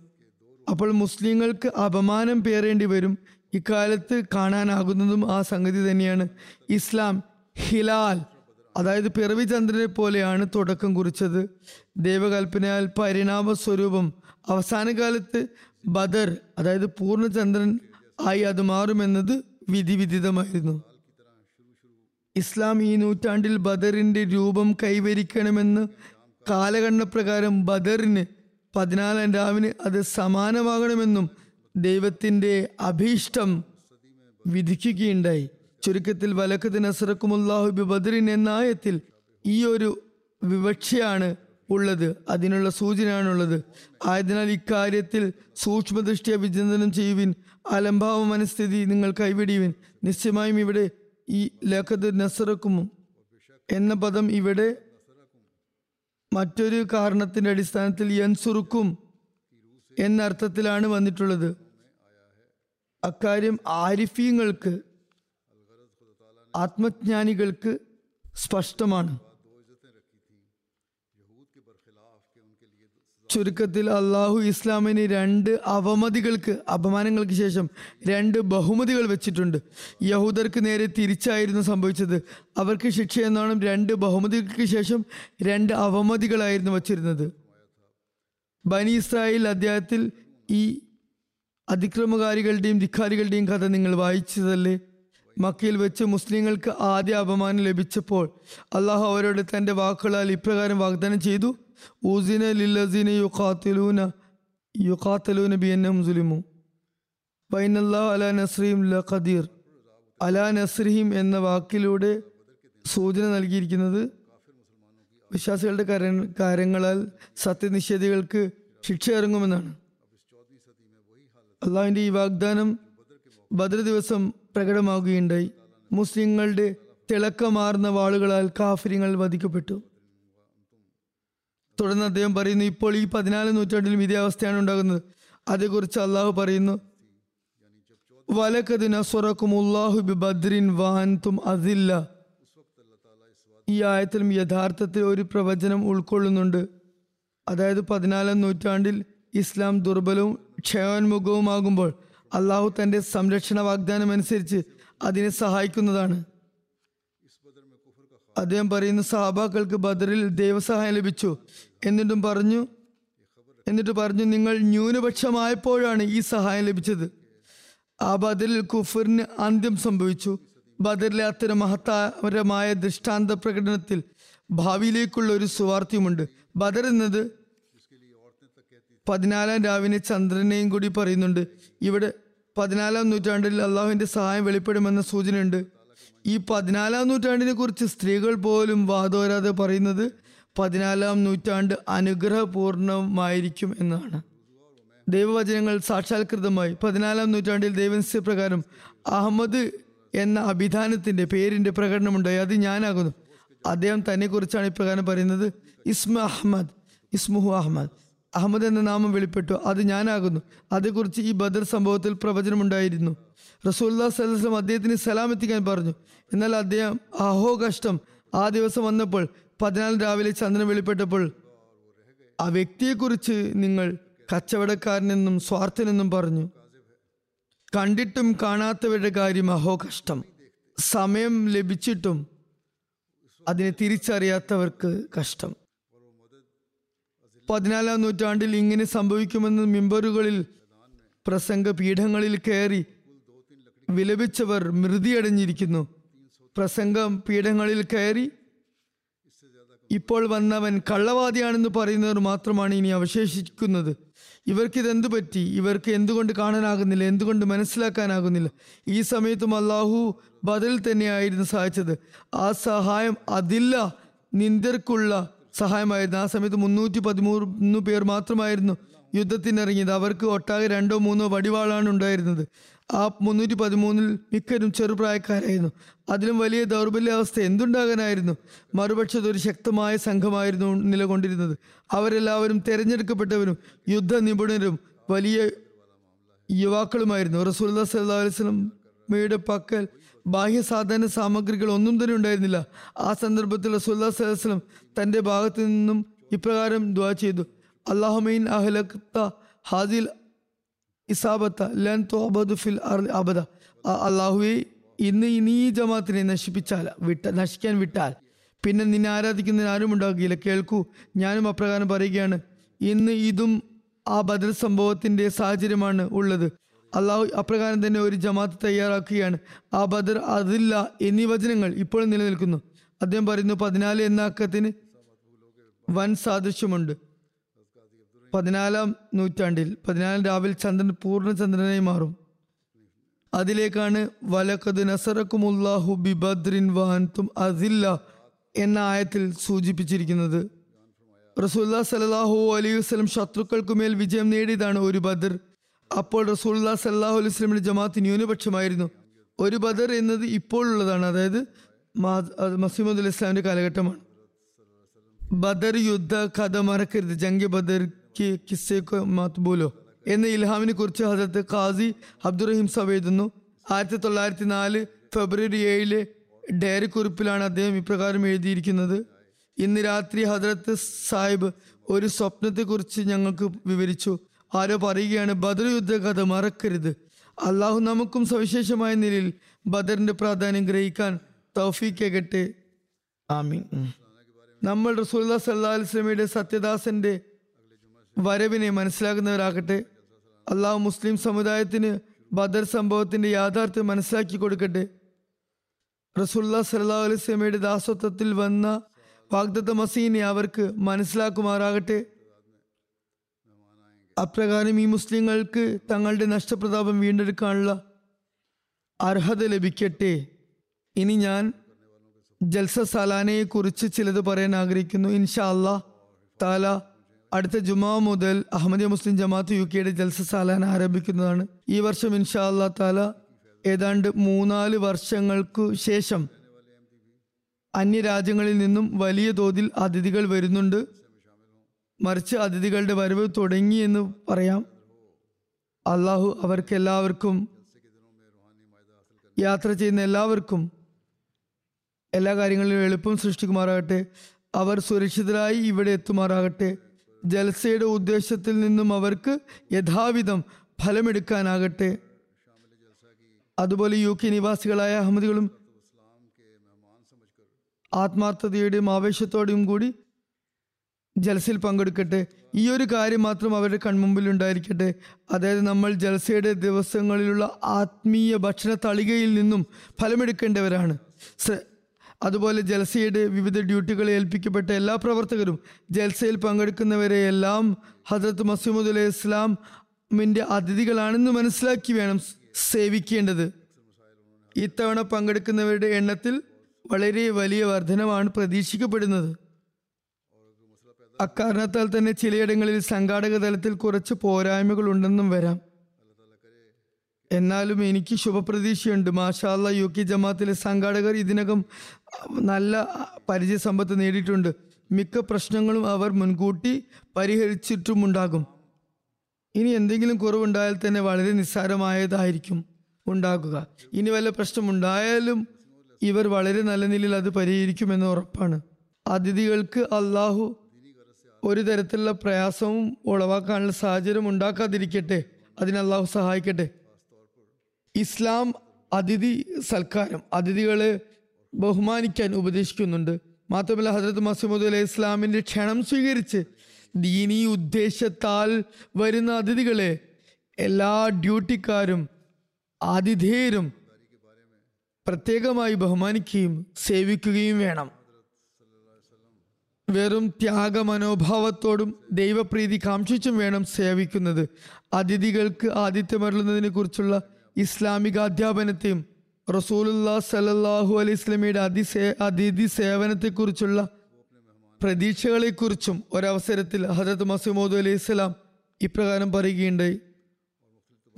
അപ്പോൾ മുസ്ലിങ്ങൾക്ക് അപമാനം പേറേണ്ടി വരും. ഇക്കാലത്ത് കാണാനാകുന്നതും ആ സംഗതി തന്നെയാണ്. ഇസ്ലാം ഹിലാൽ അതായത് പിറവി ചന്ദ്രനെ പോലെയാണ് തുടക്കം കുറിച്ചത്. ദൈവകൽപ്പനയാൽ പരിണാമ സ്വരൂപം അവസാന കാലത്ത് ബദർ അതായത് പൂർണചന്ദ്രൻ ആയി അത് മാറുമെന്നത് വിധിവിദിതമായിരുന്നു ഇസ്ലാം ഈ നൂറ്റാണ്ടിൽ ബദറിന്റെ രൂപം കൈവരിക്കണമെന്ന് കാലഗണന പ്രകാരം ബദറിന് പതിനാലാം രാവിന് അത് സമാനമാകണമെന്നും ദൈവത്തിന്റെ അഭീഷ്ടം വിധിക്കുകയുണ്ടായി. ചുരുക്കത്തിൽ വലക്കത്ത് അസറക്കുമുല്ലാഹുബി ബദറിൻ എന്ന ആയത്തിൽ ഈ ഒരു വിവക്ഷയാണ് ഉള്ളത് അതിനുള്ള സൂചനയാണുള്ളത്. ആയതിനാൽ ഇക്കാര്യത്തിൽ സൂക്ഷ്മദൃഷ്ടിയ വിചിന്തനം ചെയ്യുവിൻ അലംഭാവ മനസ്ഥിതി നിങ്ങൾ കൈവിടിയുവിൻ നിശ്ചയമായും ഇവിടെ ഈ ലഖത് നസറക്കും എന്ന പദം ഇവിടെ മറ്റൊരു കാരണത്തിന്റെ അടിസ്ഥാനത്തിൽ യൻസുറുക്കും എന്ന അർത്ഥത്തിലാണ് വന്നിട്ടുള്ളത്. അക്കാര്യം ആരിഫീങ്ങൾക്ക് ആത്മജ്ഞാനികൾക്ക് സ്പഷ്ടമാണ്. ചുരുക്കത്തിൽ അള്ളാഹു ഇസ്ലാമിന് രണ്ട് അവമതികൾക്ക് അപമാനങ്ങൾക്ക് ശേഷം രണ്ട് ബഹുമതികൾ വെച്ചിട്ടുണ്ട്. യഹൂദർക്ക് നേരെ തിരിച്ചായിരുന്നു സംഭവിച്ചത്. അവർക്ക് ശിക്ഷ എന്നോണം രണ്ട് ബഹുമതികൾക്ക് ശേഷം രണ്ട് അവമതികളായിരുന്നു വച്ചിരുന്നത്. ബനി ഇസ്രായേൽ അധ്യായത്തിൽ ഈ അതിക്രമകാരികളുടെയും ധിക്കാരികളുടെയും കഥ നിങ്ങൾ വായിച്ചതല്ലേ? മക്കയിൽ വെച്ച് മുസ്ലിങ്ങൾക്ക് ആദ്യ അപമാനം ലഭിച്ചപ്പോൾ അള്ളാഹു അവരോട് തന്റെ വാക്കുകളാൽ ഇപ്രകാരം വാഗ്ദാനം ചെയ്തു. ഊസിന ലില്ലസീന യുഖാത്തിലൂന യുഖാത്തലൂന ബിയന്നം സുലിമു ബൈനല്ലാ അലാ നസ്രീം ല ഖദീർ അലാ നസ്രിഹിം എന്ന വാക്കിലൂടെ സൂചന നൽകിയിരിക്കുന്നത് വിശ്വാസികളുടെ കര കാര്യങ്ങളാൽ സത്യനിഷേധികൾക്ക് ശിക്ഷ ഇറങ്ങുമെന്നാണ് അള്ളാഹിന്റെ ഈ വാഗ്ദാനം ബദർ ദിവസം പ്രകടമാവുകയുണ്ടായി മുസ്ലിങ്ങളുടെ തിളക്കമാർന്ന വാളുകളാൽ കാഫര്യങ്ങൾ വധിക്കപ്പെട്ടു. തുടർന്ന് അദ്ദേഹം പറയുന്നു ഇപ്പോൾ ഈ പതിനാല് നൂറ്റാണ്ടിലും ഇതേ അവസ്ഥയാണ് ഉണ്ടാകുന്നത്. അതേക്കുറിച്ച് അള്ളാഹു പറയുന്നു വലക്കത് ഉള്ളാഹു ബി ബദ്രിൻ വാൻതും അതില്ല ഈ ആയത്തിലും യഥാർത്ഥത്തിൽ ഒരു പ്രവചനം ഉൾക്കൊള്ളുന്നുണ്ട്. അതായത് പതിനാലാം നൂറ്റാണ്ടിൽ ഇസ്ലാം ദുർബലവും ക്ഷയോന്മുഖവുമാകുമ്പോൾ അള്ളാഹു തന്റെ സംരക്ഷണ വാഗ്ദാനം അനുസരിച്ച് അതിനെ സഹായിക്കുന്നതാണ്. അദ്ദേഹം പറയുന്ന സഹാബാക്കൾക്ക് ബദറിൽ ദൈവസഹായം ലഭിച്ചു. എന്നിട്ടും പറഞ്ഞു എന്നിട്ട് പറഞ്ഞു നിങ്ങൾ ന്യൂനപക്ഷമായപ്പോഴാണ് ഈ സഹായം ലഭിച്ചത്. ആ ബദറിൽ കുഫറിന് അന്ത്യം സംഭവിച്ചു. ബദറിലെ അത്തരം മഹത്താപരമായ ദൃഷ്ടാന്ത പ്രകടനത്തിൽ ഭാവിയിലേക്കുള്ള ഒരു സുവാർത്ഥ്യമുണ്ട് ബദർ എന്നത് പതിനാലാം രാവിലെ ചന്ദ്രനെയും കൂടി പറയുന്നുണ്ട്. ഇവിടെ പതിനാലാം നൂറ്റാണ്ടിൽ അള്ളാഹുവിന്റെ സഹായം വെളിപ്പെടുമെന്ന സൂചനയുണ്ട്. ഈ പതിനാലാം നൂറ്റാണ്ടിനെ കുറിച്ച് സ്ത്രീകൾ പോലും വാദോരാതെ പറയുന്നത് പതിനാലാം നൂറ്റാണ്ട് അനുഗ്രഹപൂർണമായിരിക്കും എന്നാണ്. ദൈവവചനങ്ങൾ സാക്ഷാത്കൃതമായി പതിനാലാം നൂറ്റാണ്ടിൽ ദൈവനിശ്ചയപ്രകാരം അഹമ്മദ് എന്ന അഭിധാനത്തിന്റെ പേരിന്റെ പ്രകടനമുണ്ടായി. അത് ഞാനാകുന്നു. അദ്ദേഹം തന്നെ കുറിച്ചാണ് ഇപ്രകാരം പറയുന്നത്. ഇസ്മ അഹമ്മദ് ഇസ്മുഹു അഹമ്മദ്. അഹമ്മദ് എന്ന നാമം വെളിപ്പെട്ടു. അത് ഞാനാകുന്നു. അതേക്കുറിച്ച് ഈ ബദർ സംഭവത്തിൽ പ്രവചനമുണ്ടായിരുന്നു. റസൂല്ലാ സലം അദ്ദേഹത്തിന് സലാം എത്തിക്കാൻ പറഞ്ഞു. എന്നാൽ അദ്ദേഹം അഹോ കഷ്ടം ആ ദിവസം വന്നപ്പോൾ പതിനാല് രാവിലെ ചന്ദ്രൻ വെളിപ്പെട്ടപ്പോൾ ആ വ്യക്തിയെക്കുറിച്ച് നിങ്ങൾ കച്ചവടക്കാരനെന്നും സ്വാർത്ഥനെന്നും പറഞ്ഞു. കണ്ടിട്ടും കാണാത്തവരുടെ കാര്യം അഹോ കഷ്ടം സമയം ലഭിച്ചിട്ടും അതിനെ തിരിച്ചറിയാത്തവർക്ക് കഷ്ടം. പതിനാലാം നൂറ്റാണ്ടിൽ ഇങ്ങനെ സംഭവിക്കുമെന്ന് മിമ്പറുകളിൽ പ്രസംഗ പീഠങ്ങളിൽ കയറി വിലപിച്ചവർ മൃതിയടഞ്ഞിരിക്കുന്നു. പ്രസംഗം പീഠങ്ങളിൽ കയറി. ഇപ്പോൾ വന്നവൻ കള്ളവാദിയാണെന്ന് പറയുന്നവർ മാത്രമാണ് ഇനി അവശേഷിക്കുന്നത്. ഇവർക്ക് ഇതെന്തു പറ്റി? ഇവർക്ക് എന്തുകൊണ്ട് കാണാനാകുന്നില്ല? എന്തുകൊണ്ട് മനസ്സിലാക്കാനാകുന്നില്ല? ഈ സമയത്തും അള്ളാഹു ബദൽ തന്നെയായിരുന്നു സഹായിച്ചത്. ആ സഹായം അതില്ല നിന്ദർക്കുള്ള സഹായമായിരുന്നു. ആ സമയത്ത് മുന്നൂറ്റി പതിമൂന്ന് പേർ മാത്രമായിരുന്നു യുദ്ധത്തിനിറങ്ങിയത്. അവർക്ക് ഒട്ടാകെ രണ്ടോ മൂന്നോ വടിവാളാണ് ഉണ്ടായിരുന്നത്. ആ മുന്നൂറ്റി പതിമൂന്നിൽ മിക്കരും ചെറുപ്രായക്കാരായിരുന്നു. അതിലും വലിയ ദൗർബല്യാവസ്ഥ എന്തുണ്ടാകാനായിരുന്നു? മറുപക്ഷത്ത് ഒരു ശക്തമായ സംഘമായിരുന്നു നിലകൊണ്ടിരുന്നത്. അവരെല്ലാവരും തിരഞ്ഞെടുക്കപ്പെട്ടവരും യുദ്ധ നിപുണരും വലിയ യുവാക്കളുമായിരുന്നു. റസൂൽ സല്ലാ പക്കൽ ബാഹ്യ സാധന സാമഗ്രികൾ ഒന്നും തന്നെ ഉണ്ടായിരുന്നില്ല. ആ സന്ദർഭത്തിൽ റസൂല്ലാ സല്ലാസ്ലം തന്റെ ഭാഗത്തു നിന്നും ഇപ്രകാരം ദ്വാ ചെയ്തു. അള്ളാഹുമീൻ അഹ്ലക്ത ഹാദിൽ ഇസാബത്ത ലൻ ഫിൽ അബദ. അള്ളാഹുവെ ഇന്ന് ഇനി ഈ ജമാത്തിനെ നശിപ്പിച്ചാൽ വിട്ട നശിക്കാൻ വിട്ടാൽ പിന്നെ നിന്നെ ആരാധിക്കുന്നതിന് ആരും ഉണ്ടാകുകയില്ല. കേൾക്കൂ ഞാനും അപ്രകാരം പറയുകയാണ് ഇന്ന് ഇതും ആ ബദൽ സംഭവത്തിന്റെ സാഹചര്യമാണ് ഉള്ളത്. അള്ളാഹു അപ്രകാരം തന്നെ ഒരു ജമാത്ത് തയ്യാറാക്കുകയാണ്. ആ ബദർ അതില്ല എന്നീ വചനങ്ങൾ ഇപ്പോഴും നിലനിൽക്കുന്നു. അദ്ദേഹം പറയുന്നു പതിനാല് എന്ന അക്കത്തിന് വൻ സാദൃശ്യമുണ്ട്. പതിനാലാം നൂറ്റാണ്ടിൽ പതിനാലാം രാവിൽ ചന്ദ്രൻ പൂർണചന്ദ്രനായി മാറും. അതിലേക്കാണ് വലക്കത് നസറക്കുമുല്ലാഹു ബിബദ്രിൻ വാൻതും അസില്ല എന്ന ആയത്തിൽ സൂചിപ്പിച്ചിരിക്കുന്നത്. റസൂല്ലാ സലാഹു അലൈഹി വസ്ലം ശത്രുക്കൾക്കുമേൽ വിജയം നേടിയതാണ് ഒരു ബദർ. അപ്പോൾ റസൂല്ലാ സല്ലാഹു അലൈഹി വസ്ലമിന്റെ ജമാഅത്ത് ന്യൂനപക്ഷമായിരുന്നു. ഒരു ബദർ എന്നത് ഇപ്പോഴുള്ളതാണ് അതായത് മസീമദ് ഇസ്ലാമിന്റെ കാലഘട്ടമാണ്. ബദർ യുദ്ധ കഥ മറക്കരുത് ജംഗ് ബദർ കി കിസ്സേക്ക് മത്ബൂലോ എന്ന ഇൽഹാമിനെ കുറിച്ച് ഹസരത്ത് ഖാസി അബ്ദുറഹിം സബ് എഴുതുന്നു. ആയിരത്തി തൊള്ളായിരത്തി നാല് ഫെബ്രുവരി ഏഴിലെ ഡയറി കുറിപ്പിലാണ് അദ്ദേഹം ഇപ്രകാരം എഴുതിയിരിക്കുന്നത്. ഇന്ന് രാത്രി ഹജരത്ത് സാഹിബ് ഒരു സ്വപ്നത്തെക്കുറിച്ച് ഞങ്ങൾക്ക് വിവരിച്ചു. ആരോ പറയുകയാണ് ബദർ യുദ്ധ കഥ മറക്കരുത്. അള്ളാഹു നമുക്കും സവിശേഷമായ നിലയിൽ ബദറിന്റെ പ്രാധാന്യം ഗ്രഹിക്കാൻ തൗഫീക്കകട്ടെ. ആമീൻ. നമ്മൾ റസൂല്ലാ സല്ലാ അലിസ്ലമിയുടെ സത്യദാസന്റെ വരവിനെ മനസ്സിലാക്കുന്നവരാകട്ടെ. അള്ളാഹു മുസ്ലിം സമുദായത്തിന് ബദർ സംഭവത്തിന്റെ യാഥാർത്ഥ്യം മനസ്സിലാക്കി കൊടുക്കട്ടെ. റസുല്ലാ സല്ലാ അലിസ്ലമയുടെ ദാസത്വത്തിൽ വന്ന വാഗ്ദത്ത മസീനെ അവർക്ക് മനസ്സിലാക്കുമാറാകട്ടെ. അപ്രകാരം ഈ മുസ്ലിങ്ങൾക്ക് തങ്ങളുടെ നഷ്ടപ്രതാപം വീണ്ടെടുക്കാനുള്ള അർഹത ലഭിക്കട്ടെ. ഇനി ഞാൻ ജൽസ സലാനയെ കുറിച്ച് ചിലത് പറയാൻ ആഗ്രഹിക്കുന്നു. ഇൻഷാ അല്ലാ താല അടുത്ത ജുമാ മുതൽ അഹമ്മദിയ മുസ്ലിം ജമാഅത്ത് യു കെയുടെ ജൽസ സാലാൻ ആരംഭിക്കുന്നതാണ്. ഈ വർഷം ഇൻഷാ അള്ളാ താല ഏതാണ്ട് മൂന്നാൽ വർഷങ്ങൾക്കു ശേഷം അന്യരാജ്യങ്ങളിൽ നിന്നും വലിയ തോതിൽ അതിഥികൾ വരുന്നുണ്ട്. മറിച്ച് അതിഥികളുടെ വരവ് തുടങ്ങി എന്ന് പറയാം. അള്ളാഹു അവർക്ക് എല്ലാവർക്കും യാത്ര ചെയ്യുന്ന എല്ലാവർക്കും എല്ലാ കാര്യങ്ങളിലും എളുപ്പം സൃഷ്ടിക്കുമാറാകട്ടെ. അവർ സുരക്ഷിതരായി ഇവിടെ എത്തുമാറാകട്ടെ. ജൽസയുടെ ഉദ്ദേശത്തിൽ നിന്നും അവർക്ക് യഥാവിധം ഫലമെടുക്കാനാകട്ടെ. അതുപോലെ യു കെ നിവാസികളായ അഹമ്മദികളും ആത്മാർത്ഥതയുടെയും ആവേശത്തോടെയും കൂടി ജലസയിൽ പങ്കെടുക്കട്ടെ. ഈ ഒരു കാര്യം മാത്രം അവരുടെ കൺമുമ്പിൽ ഉണ്ടായിരിക്കട്ടെ. അതായത് നമ്മൾ ജലസയുടെ ദിവസങ്ങളിലുള്ള ആത്മീയ ഭക്ഷണ തളികയിൽ നിന്നും ഫലമെടുക്കേണ്ടവരാണ്. അതുപോലെ ജൽസയുടെ വിവിധ ഡ്യൂട്ടികൾ ഏൽപ്പിക്കപ്പെട്ട എല്ലാ പ്രവർത്തകരും ജൽസയിൽ പങ്കെടുക്കുന്നവരെ എല്ലാം ഹജറത്ത് മസീമുദ് അലൈഹി ഇസ്ലാമിന്റെ അതിഥികളാണെന്ന് മനസ്സിലാക്കി വേണം സേവിക്കേണ്ടത്. ഇത്തവണ പങ്കെടുക്കുന്നവരുടെ എണ്ണത്തിൽ വളരെ വലിയ വർധനമാണ് പ്രതീക്ഷിക്കപ്പെടുന്നത്. അക്കാരണത്താൽ തന്നെ ചിലയിടങ്ങളിൽ സംഘാടക തലത്തിൽ കുറച്ച് പോരായ്മകൾ ഉണ്ടെന്നും വരാം. എന്നാലും എനിക്ക് ശുഭപ്രതീക്ഷയുണ്ട്. മാഷാല്ല യു കെ ജമാത്തിലെ സംഘാടകർ ഇതിനകം നല്ല പരിചയ സമ്പത്ത് നേടിയിട്ടുണ്ട്. മിക്ക പ്രശ്നങ്ങളും അവർ മുൻകൂട്ടി പരിഹരിച്ചിട്ടുമുണ്ടാകും. ഇനി എന്തെങ്കിലും കുറവുണ്ടായാൽ തന്നെ വളരെ നിസ്സാരമായതായിരിക്കും ഉണ്ടാകുക. ഇനി വല്ല പ്രശ്നമുണ്ടായാലും ഇവർ വളരെ നല്ല നിലയിൽ അത് പരിഹരിക്കുമെന്ന് ഉറപ്പാണ്. അതിഥികൾക്ക് അള്ളാഹു ഒരു തരത്തിലുള്ള പ്രയാസവും ഉളവാക്കാനുള്ള സാഹചര്യം ഉണ്ടാക്കാതിരിക്കട്ടെ. അതിന് അള്ളാഹു സഹായിക്കട്ടെ. ഇസ്ലാം അതിഥി സൽക്കാരം. അതിഥികളെ ബഹുമാനിക്കാൻ ഉപദേശിക്കുന്നുണ്ട്. മാത്രമല്ല ഹജ്രത് മസൂദ് അലൈഹി ഇസ്ലാമിന്റെ ക്ഷണം സ്വീകരിച്ച് ദീനീ ഉദ്ദേശത്താൽ വരുന്ന അതിഥികളെ എല്ലാ ഡ്യൂട്ടിക്കാരും ആതിഥേയരും പ്രത്യേകമായി ബഹുമാനിക്കുകയും സേവിക്കുകയും വേണം. വെറും ത്യാഗമനോഭാവത്തോടും ദൈവപ്രീതി കാംക്ഷിച്ചും വേണം സേവിക്കുന്നത്. അതിഥികൾക്ക് ആതിഥ്യമരുളുന്നതിനെ കുറിച്ചുള്ള ഇസ്ലാമിക അധ്യാപനത്തെയും റസൂലുല്ലാ സലല്ലാഹു അലൈഹി സ്വലമിയുടെ അതിസേ അതിഥി സേവനത്തെക്കുറിച്ചുള്ള പ്രതീക്ഷകളെക്കുറിച്ചും ഒരവസരത്തിൽ ഹജരത് മസൂമോദ് അലൈഹി ഇസ്ലാം ഇപ്രകാരം പറയുകയുണ്ടായി.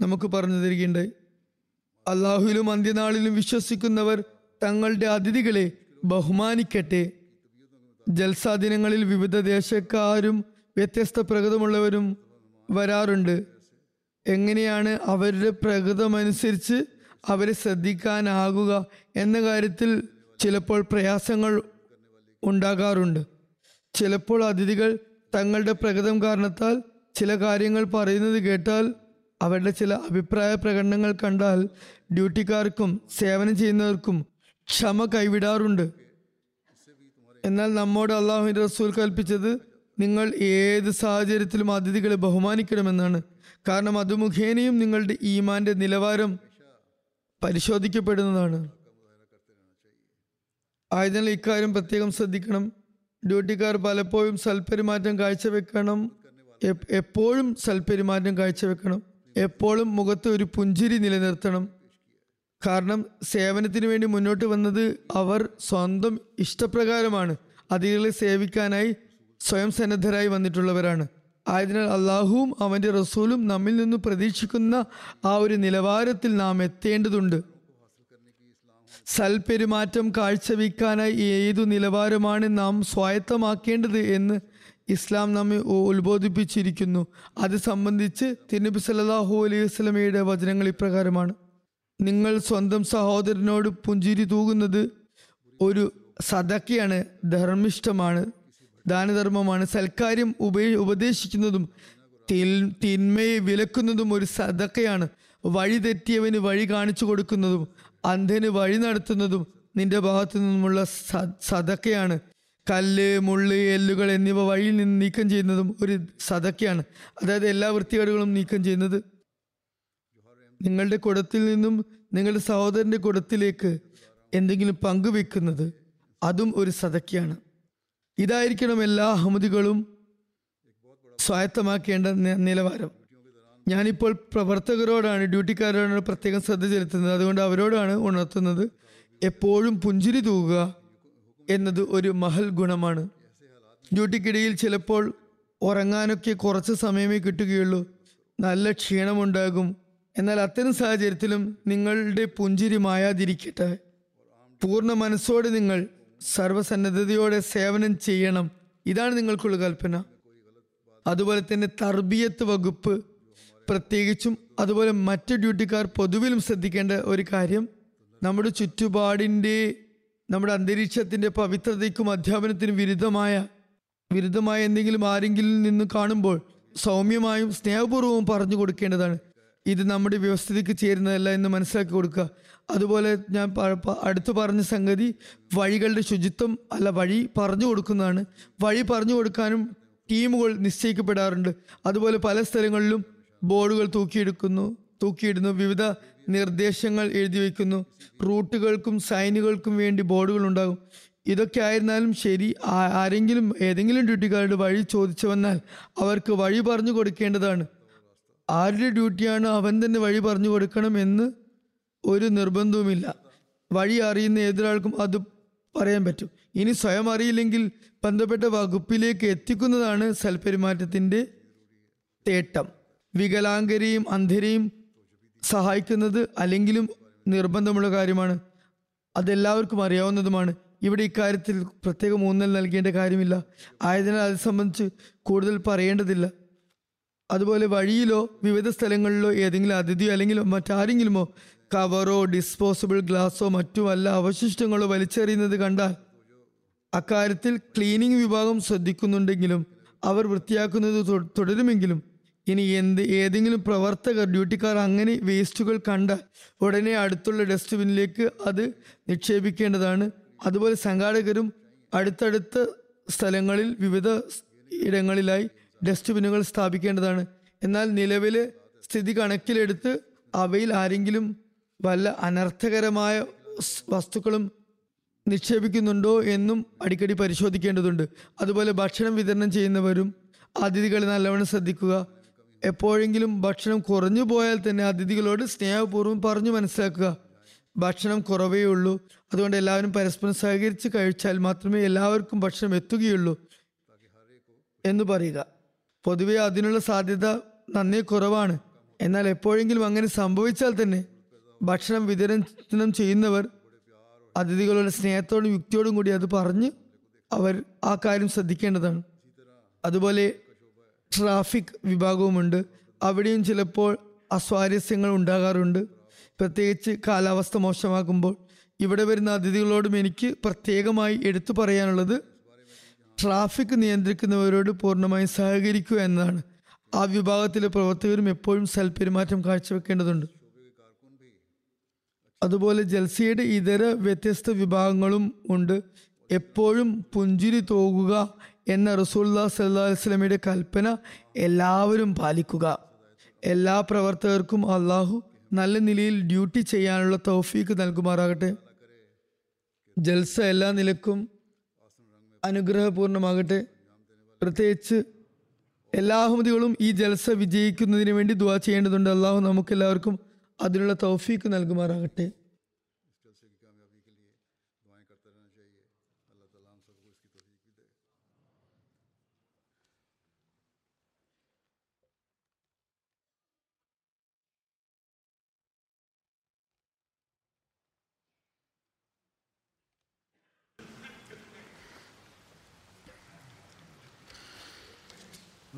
നമുക്ക് പറഞ്ഞു തരികയുണ്ടായി. അള്ളാഹുവിലും അന്ത്യനാളിലും വിശ്വസിക്കുന്നവർ തങ്ങളുടെ അതിഥികളെ ബഹുമാനിക്കട്ടെ. ജൽസാ ദിനങ്ങളിൽ വിവിധ ദേശക്കാരും വ്യത്യസ്ത പ്രകൃതമുള്ളവരും വരാറുണ്ട്. എങ്ങനെയാണ് അവരുടെ പ്രകൃതമനുസരിച്ച് അവരെ ശ്രദ്ധിക്കാനാകുക എന്ന കാര്യത്തിൽ ചിലപ്പോൾ പ്രയാസങ്ങൾ ഉണ്ടാകാറുണ്ട്. ചിലപ്പോൾ അതിഥികൾ തങ്ങളുടെ പ്രകൃതം കാരണത്താൽ ചില കാര്യങ്ങൾ പറയുന്നത് കേട്ടാൽ അവരുടെ ചില അഭിപ്രായ പ്രകടനങ്ങൾ കണ്ടാൽ ഡ്യൂട്ടിക്കാർക്കും സേവനം ചെയ്യുന്നവർക്കും ക്ഷമ കൈവിടാറുണ്ട്. എന്നാൽ നമ്മോട് അള്ളാഹുവിന്റെ റസൂൽ കൽപ്പിച്ചത് നിങ്ങൾ ഏത് സാഹചര്യത്തിലും അതിഥികളെ ബഹുമാനിക്കണമെന്നാണ്. കാരണം അത് മുഖേനയും നിങ്ങളുടെ ഈമാന്റെ നിലവാരം പരിശോധിക്കപ്പെടുന്നതാണ്. ആയതിനാൽ ഇക്കാര്യം പ്രത്യേകം ശ്രദ്ധിക്കണം. ഡ്യൂട്ടിക്കാർ പലപ്പോഴും സൽപെരുമാറ്റം കാഴ്ചവെക്കണം. എപ്- എപ്പോഴും സൽപെരുമാറ്റം കാഴ്ചവെക്കണം. എപ്പോഴും മുഖത്ത് ഒരു പുഞ്ചിരി നിലനിർത്തണം. കാരണം സേവനത്തിന് വേണ്ടി മുന്നോട്ട് വന്നത് അവർ സ്വന്തം ഇഷ്ടപ്രകാരമാണ്. അതിഥികളെ സേവിക്കാനായി സ്വയം സന്നദ്ധരായി വന്നിട്ടുള്ളവരാണ്. ആയതിനാൽ അള്ളാഹുവും അവന്റെ റസൂലും നമ്മിൽ നിന്ന് പ്രതീക്ഷിക്കുന്ന ആ ഒരു നിലവാരത്തിൽ നാം എത്തേണ്ടതുണ്ട്. സൽപെരുമാറ്റം കാഴ്ചവെക്കാനായി ഏതു നിലവാരമാണ് നാം സ്വായത്തമാക്കേണ്ടത് എന്ന് ഇസ്ലാം നമ്മെ ഉത്ബോധിപ്പിച്ചിരിക്കുന്നു. അത് സംബന്ധിച്ച് തിരുനബി സല്ലാഹു അലൈഹി വസ്ലമയുടെ വചനങ്ങൾ ഇപ്രകാരമാണ്. നിങ്ങൾ സ്വന്തം സഹോദരനോട് പുഞ്ചിരി തൂകുന്നത് ഒരു സദക്കയാണ് ധർമ്മിഷ്ടമാണ് ദാനധർമ്മമാണ്. സൽക്കാര്യം ഉപേ ഉപദേശിക്കുന്നതും തിന്മയെ വിലക്കുന്നതും ഒരു സദക്കയാണ്. വഴി തെറ്റിയവന് വഴി കാണിച്ചു കൊടുക്കുന്നതും അന്ധന് വഴി നടത്തുന്നതും നിന്റെ ഭാഗത്തു നിന്നുമുള്ള സദക്കയാണ്. കല്ല് മുള്ള് എല്ലുകൾ എന്നിവ വഴിയിൽ നിന്ന് നീക്കം ചെയ്യുന്നതും ഒരു സദക്കയാണ്. അതായത് എല്ലാ വൃത്തികേടുകളും നീക്കം ചെയ്യുന്നത് നിങ്ങളുടെ കുടത്തിൽ നിന്നും നിങ്ങളുടെ സഹോദരന്റെ കുടത്തിലേക്ക് എന്തെങ്കിലും പങ്കുവെക്കുന്നത് അതും ഒരു സദക്കയാണ്. ഇതായിരിക്കണം എല്ലാ അഹമ്മദികളും സ്വായത്തമാക്കേണ്ട നിലവാരം. ഞാനിപ്പോൾ പ്രവർത്തകരോടാണ് ഡ്യൂട്ടിക്കാരോടാണ് പ്രത്യേകം ശ്രദ്ധ ചെലുത്തുന്നത്. അതുകൊണ്ട് അവരോടാണ് ഉണർത്തുന്നത്. എപ്പോഴും പുഞ്ചിരി തൂകുക എന്നത് ഒരു മഹൽ ഗുണമാണ്. ഡ്യൂട്ടിക്കിടയിൽ ചിലപ്പോൾ ഉറങ്ങാനൊക്കെ കുറച്ച് സമയമേ കിട്ടുകയുള്ളൂ. നല്ല ക്ഷീണമുണ്ടാകും. എന്നാൽ അത്തരം സാഹചര്യത്തിലും നിങ്ങളുടെ പുഞ്ചിരി മായാതിരിക്കട്ടെ. പൂർണ മനസ്സോടെ നിങ്ങൾ സർവസന്നദ്ധതയോടെ സേവനം ചെയ്യണം. ഇതാണ് നിങ്ങൾക്കുള്ള കൽപ്പന. അതുപോലെ തന്നെ തർബിയത്ത് വകുപ്പ്. പ്രത്യേകിച്ചും അതുപോലെ മറ്റ് ഡ്യൂട്ടിക്കാർ പൊതുവിലും ശ്രദ്ധിക്കേണ്ട ഒരു കാര്യം. നമ്മുടെ ചുറ്റുപാടിന്റെ നമ്മുടെ അന്തരീക്ഷത്തിന്റെ പവിത്രതയ്ക്കും അധ്യാപനത്തിനും വിരുദ്ധമായ വിരുദ്ധമായ എന്തെങ്കിലും ആരെങ്കിലും നിന്ന് കാണുമ്പോൾ സൗമ്യമായും സ്നേഹപൂർവവും പറഞ്ഞു കൊടുക്കേണ്ടതാണ്. ഇത് നമ്മുടെ വ്യവസ്ഥിതിക്ക് ചേരുന്നതല്ല എന്ന് മനസ്സിലാക്കി കൊടുക്കുക. അതുപോലെ ഞാൻ അടുത്തു പറഞ്ഞ സംഗതി വഴികളുടെ ശുചിത്വം അല്ല വഴി പറഞ്ഞു കൊടുക്കുന്നതാണ്. വഴി പറഞ്ഞു കൊടുക്കാനും ടീമുകൾ നിശ്ചയിക്കപ്പെടാറുണ്ട്. അതുപോലെ പല സ്ഥലങ്ങളിലും ബോർഡുകൾ തൂക്കിയെടുക്കുന്നു തൂക്കിയിടുന്നു വിവിധ നിർദ്ദേശങ്ങൾ എഴുതി വയ്ക്കുന്നു. റൂട്ടുകൾക്കും സൈനുകൾക്കും വേണ്ടി ബോർഡുകൾ ഉണ്ടാകും. ഇതൊക്കെ ആയിരുന്നാലും ശരി ആരെങ്കിലും ഏതെങ്കിലും ഡ്യൂട്ടിക്കാരുടെ വഴി ചോദിച്ചു വന്നാൽ അവർക്ക് വഴി പറഞ്ഞു കൊടുക്കേണ്ടതാണ്. ആരുടെ ഡ്യൂട്ടിയാണ് അവൻ തന്നെ വഴി പറഞ്ഞു കൊടുക്കണം എന്ന് ഒരു നിർബന്ധവുമില്ല. വഴി അറിയുന്ന ഏതൊരാൾക്കും അത് പറയാൻ പറ്റും. ഇനി സ്വയം അറിയില്ലെങ്കിൽ ബന്ധപ്പെട്ട വകുപ്പിലേക്ക് എത്തിക്കുന്നതാണ് സൽപെരുമാറ്റത്തിന്റെ തേട്ടം. വികലാംഗരെയും അന്ധരെയും സഹായിക്കുന്നത് അല്ലെങ്കിലും നിർബന്ധമുള്ള കാര്യമാണ്. അതെല്ലാവർക്കും അറിയാവുന്നതുമാണ്. ഇവിടെ ഇക്കാര്യത്തിൽ പ്രത്യേകം ഊന്നൽ നൽകേണ്ട കാര്യമില്ല. ആയതിനാൽ അത് സംബന്ധിച്ച് കൂടുതൽ പറയേണ്ടതില്ല. അതുപോലെ വഴിയിലോ വിവിധ സ്ഥലങ്ങളിലോ ഏതെങ്കിലും അതിഥിയോ അല്ലെങ്കിൽ മറ്റാരെങ്കിലുമോ കവറോ ഡിസ്പോസിബിൾ ഗ്ലാസോ മറ്റു വല്ല അവശിഷ്ടങ്ങളോ വലിച്ചെറിയുന്നത് കണ്ടാൽ അക്കാര്യത്തിൽ ക്ലീനിങ് വിഭാഗം ശ്രദ്ധിക്കുന്നുണ്ടെങ്കിലും അവർ വൃത്തിയാക്കുന്നത് തുടരുമെങ്കിലും ഇനി എന്ത് ഏതെങ്കിലും പ്രവർത്തകർ ഡ്യൂട്ടിക്കാർ അങ്ങനെ വേസ്റ്റുകൾ കണ്ട ഉടനെ അടുത്തുള്ള ഡസ്റ്റ്ബിന്നിലേക്ക് അത് നിക്ഷേപിക്കേണ്ടതാണ്. അതുപോലെ സംഘാടകരും അടുത്തടുത്ത സ്ഥലങ്ങളിൽ വിവിധ ഇടങ്ങളിലായി ഡസ്റ്റ്ബിന്നുകൾ സ്ഥാപിക്കേണ്ടതാണ്. എന്നാൽ നിലവിലെ സ്ഥിതി കണക്കിലെടുത്ത് അവയിൽ ആരെങ്കിലും വല്ല അനർത്ഥകരമായ വസ്തുക്കളും നിക്ഷേപിക്കുന്നുണ്ടോ എന്നും അടിക്കടി പരിശോധിക്കേണ്ടതുണ്ട്. അതുപോലെ ഭക്ഷണം വിതരണം ചെയ്യുന്നവരും അതിഥികളെ നല്ലവണ്ണം ശ്രദ്ധിക്കുക. എപ്പോഴെങ്കിലും ഭക്ഷണം കുറഞ്ഞു പോയാൽ തന്നെ അതിഥികളോട് സ്നേഹപൂർവം പറഞ്ഞു മനസ്സിലാക്കുക. ഭക്ഷണം കുറവേ ഉള്ളൂ. അതുകൊണ്ട് എല്ലാവരും പരസ്പരം സഹകരിച്ച് കഴിച്ചാൽ മാത്രമേ എല്ലാവർക്കും ഭക്ഷണം എത്തുകയുള്ളൂ. എന്ന് പറയുക. പൊതുവെ അതിനുള്ള സാധ്യത നന്നേ കുറവാണ്. എന്നാൽ എപ്പോഴെങ്കിലും അങ്ങനെ സംഭവിച്ചാൽ തന്നെ ഭക്ഷണം വിതരണം ചെയ്യുന്നവർ അതിഥികളുടെ സ്നേഹത്തോടും യുക്തിയോടും കൂടി അത് പറഞ്ഞ് അവർ ആ കാര്യം ശ്രദ്ധിക്കേണ്ടതാണ്. അതുപോലെ ട്രാഫിക് വിഭാഗവുമുണ്ട്. അവിടെയും ചിലപ്പോൾ അസ്വാരസ്യങ്ങൾ ഉണ്ടാകാറുണ്ട്. പ്രത്യേകിച്ച് കാലാവസ്ഥ മോശമാകുമ്പോൾ ഇവിടെ വരുന്ന അതിഥികളോടും എനിക്ക് പ്രത്യേകമായി എടുത്തു പറയാനുള്ളത് ട്രാഫിക് നിയന്ത്രിക്കുന്നവരോട് പൂർണമായി സഹകരിക്കുക എന്നതാണ്. ആ വിഭാഗത്തിലെ പ്രവർത്തകരും എപ്പോഴും സൽപെരുമാറ്റം കാഴ്ചവെക്കേണ്ടതുണ്ട്. അതുപോലെ ജൽസിയുടെ ഇതര വ്യത്യസ്ത വിഭാഗങ്ങളും ഉണ്ട്. എപ്പോഴും പുഞ്ചിരി തോകുക എന്ന റസൂല്ലാ സല്ലാ വസ്ലമിയുടെ കൽപ്പന എല്ലാവരും പാലിക്കുക. എല്ലാ പ്രവർത്തകർക്കും അള്ളാഹു നല്ല നിലയിൽ ഡ്യൂട്ടി ചെയ്യാനുള്ള തൗഫീക്ക് നൽകുമാറാകട്ടെ. ജൽസ എല്ലാ നിലക്കും അനുഗ്രഹപൂർണമാകട്ടെ. പ്രത്യേകിച്ച് എല്ലാ അഹമ്മദികളും ഈ ജൽസ വിജയിക്കുന്നതിന് വേണ്ടി ദുവാ ചെയ്യേണ്ടതുണ്ട്. അള്ളാഹു നമുക്കെല്ലാവർക്കും അതിനുള്ള തൗഫീക്ക് നൽകുമാറാകട്ടെ.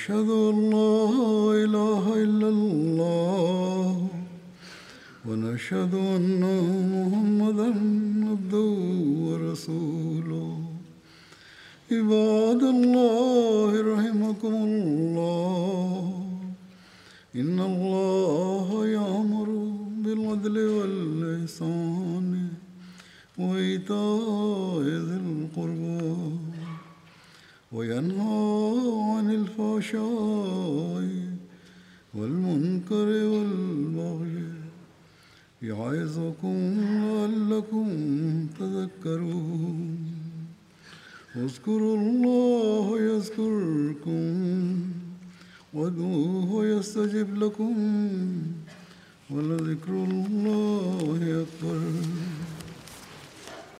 أشهد أن لا إله إلا الله ونشهد أن